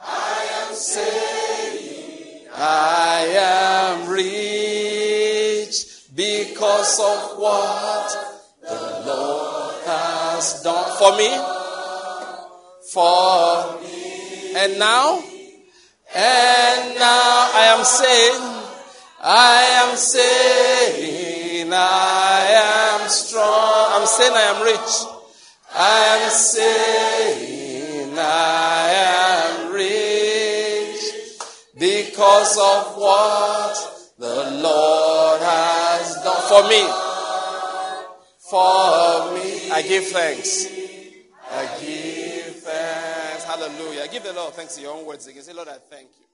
I am saying, I am rich because of what the Lord has done for me. For me. And now, and now I am saying, I am saying, I am strong. I'm saying I am rich. I am saying, I am rich because of what the Lord has done for me. For me, I give thanks. I give Hallelujah. Give the Lord thanks to your own words again. Say, Lord, I thank you.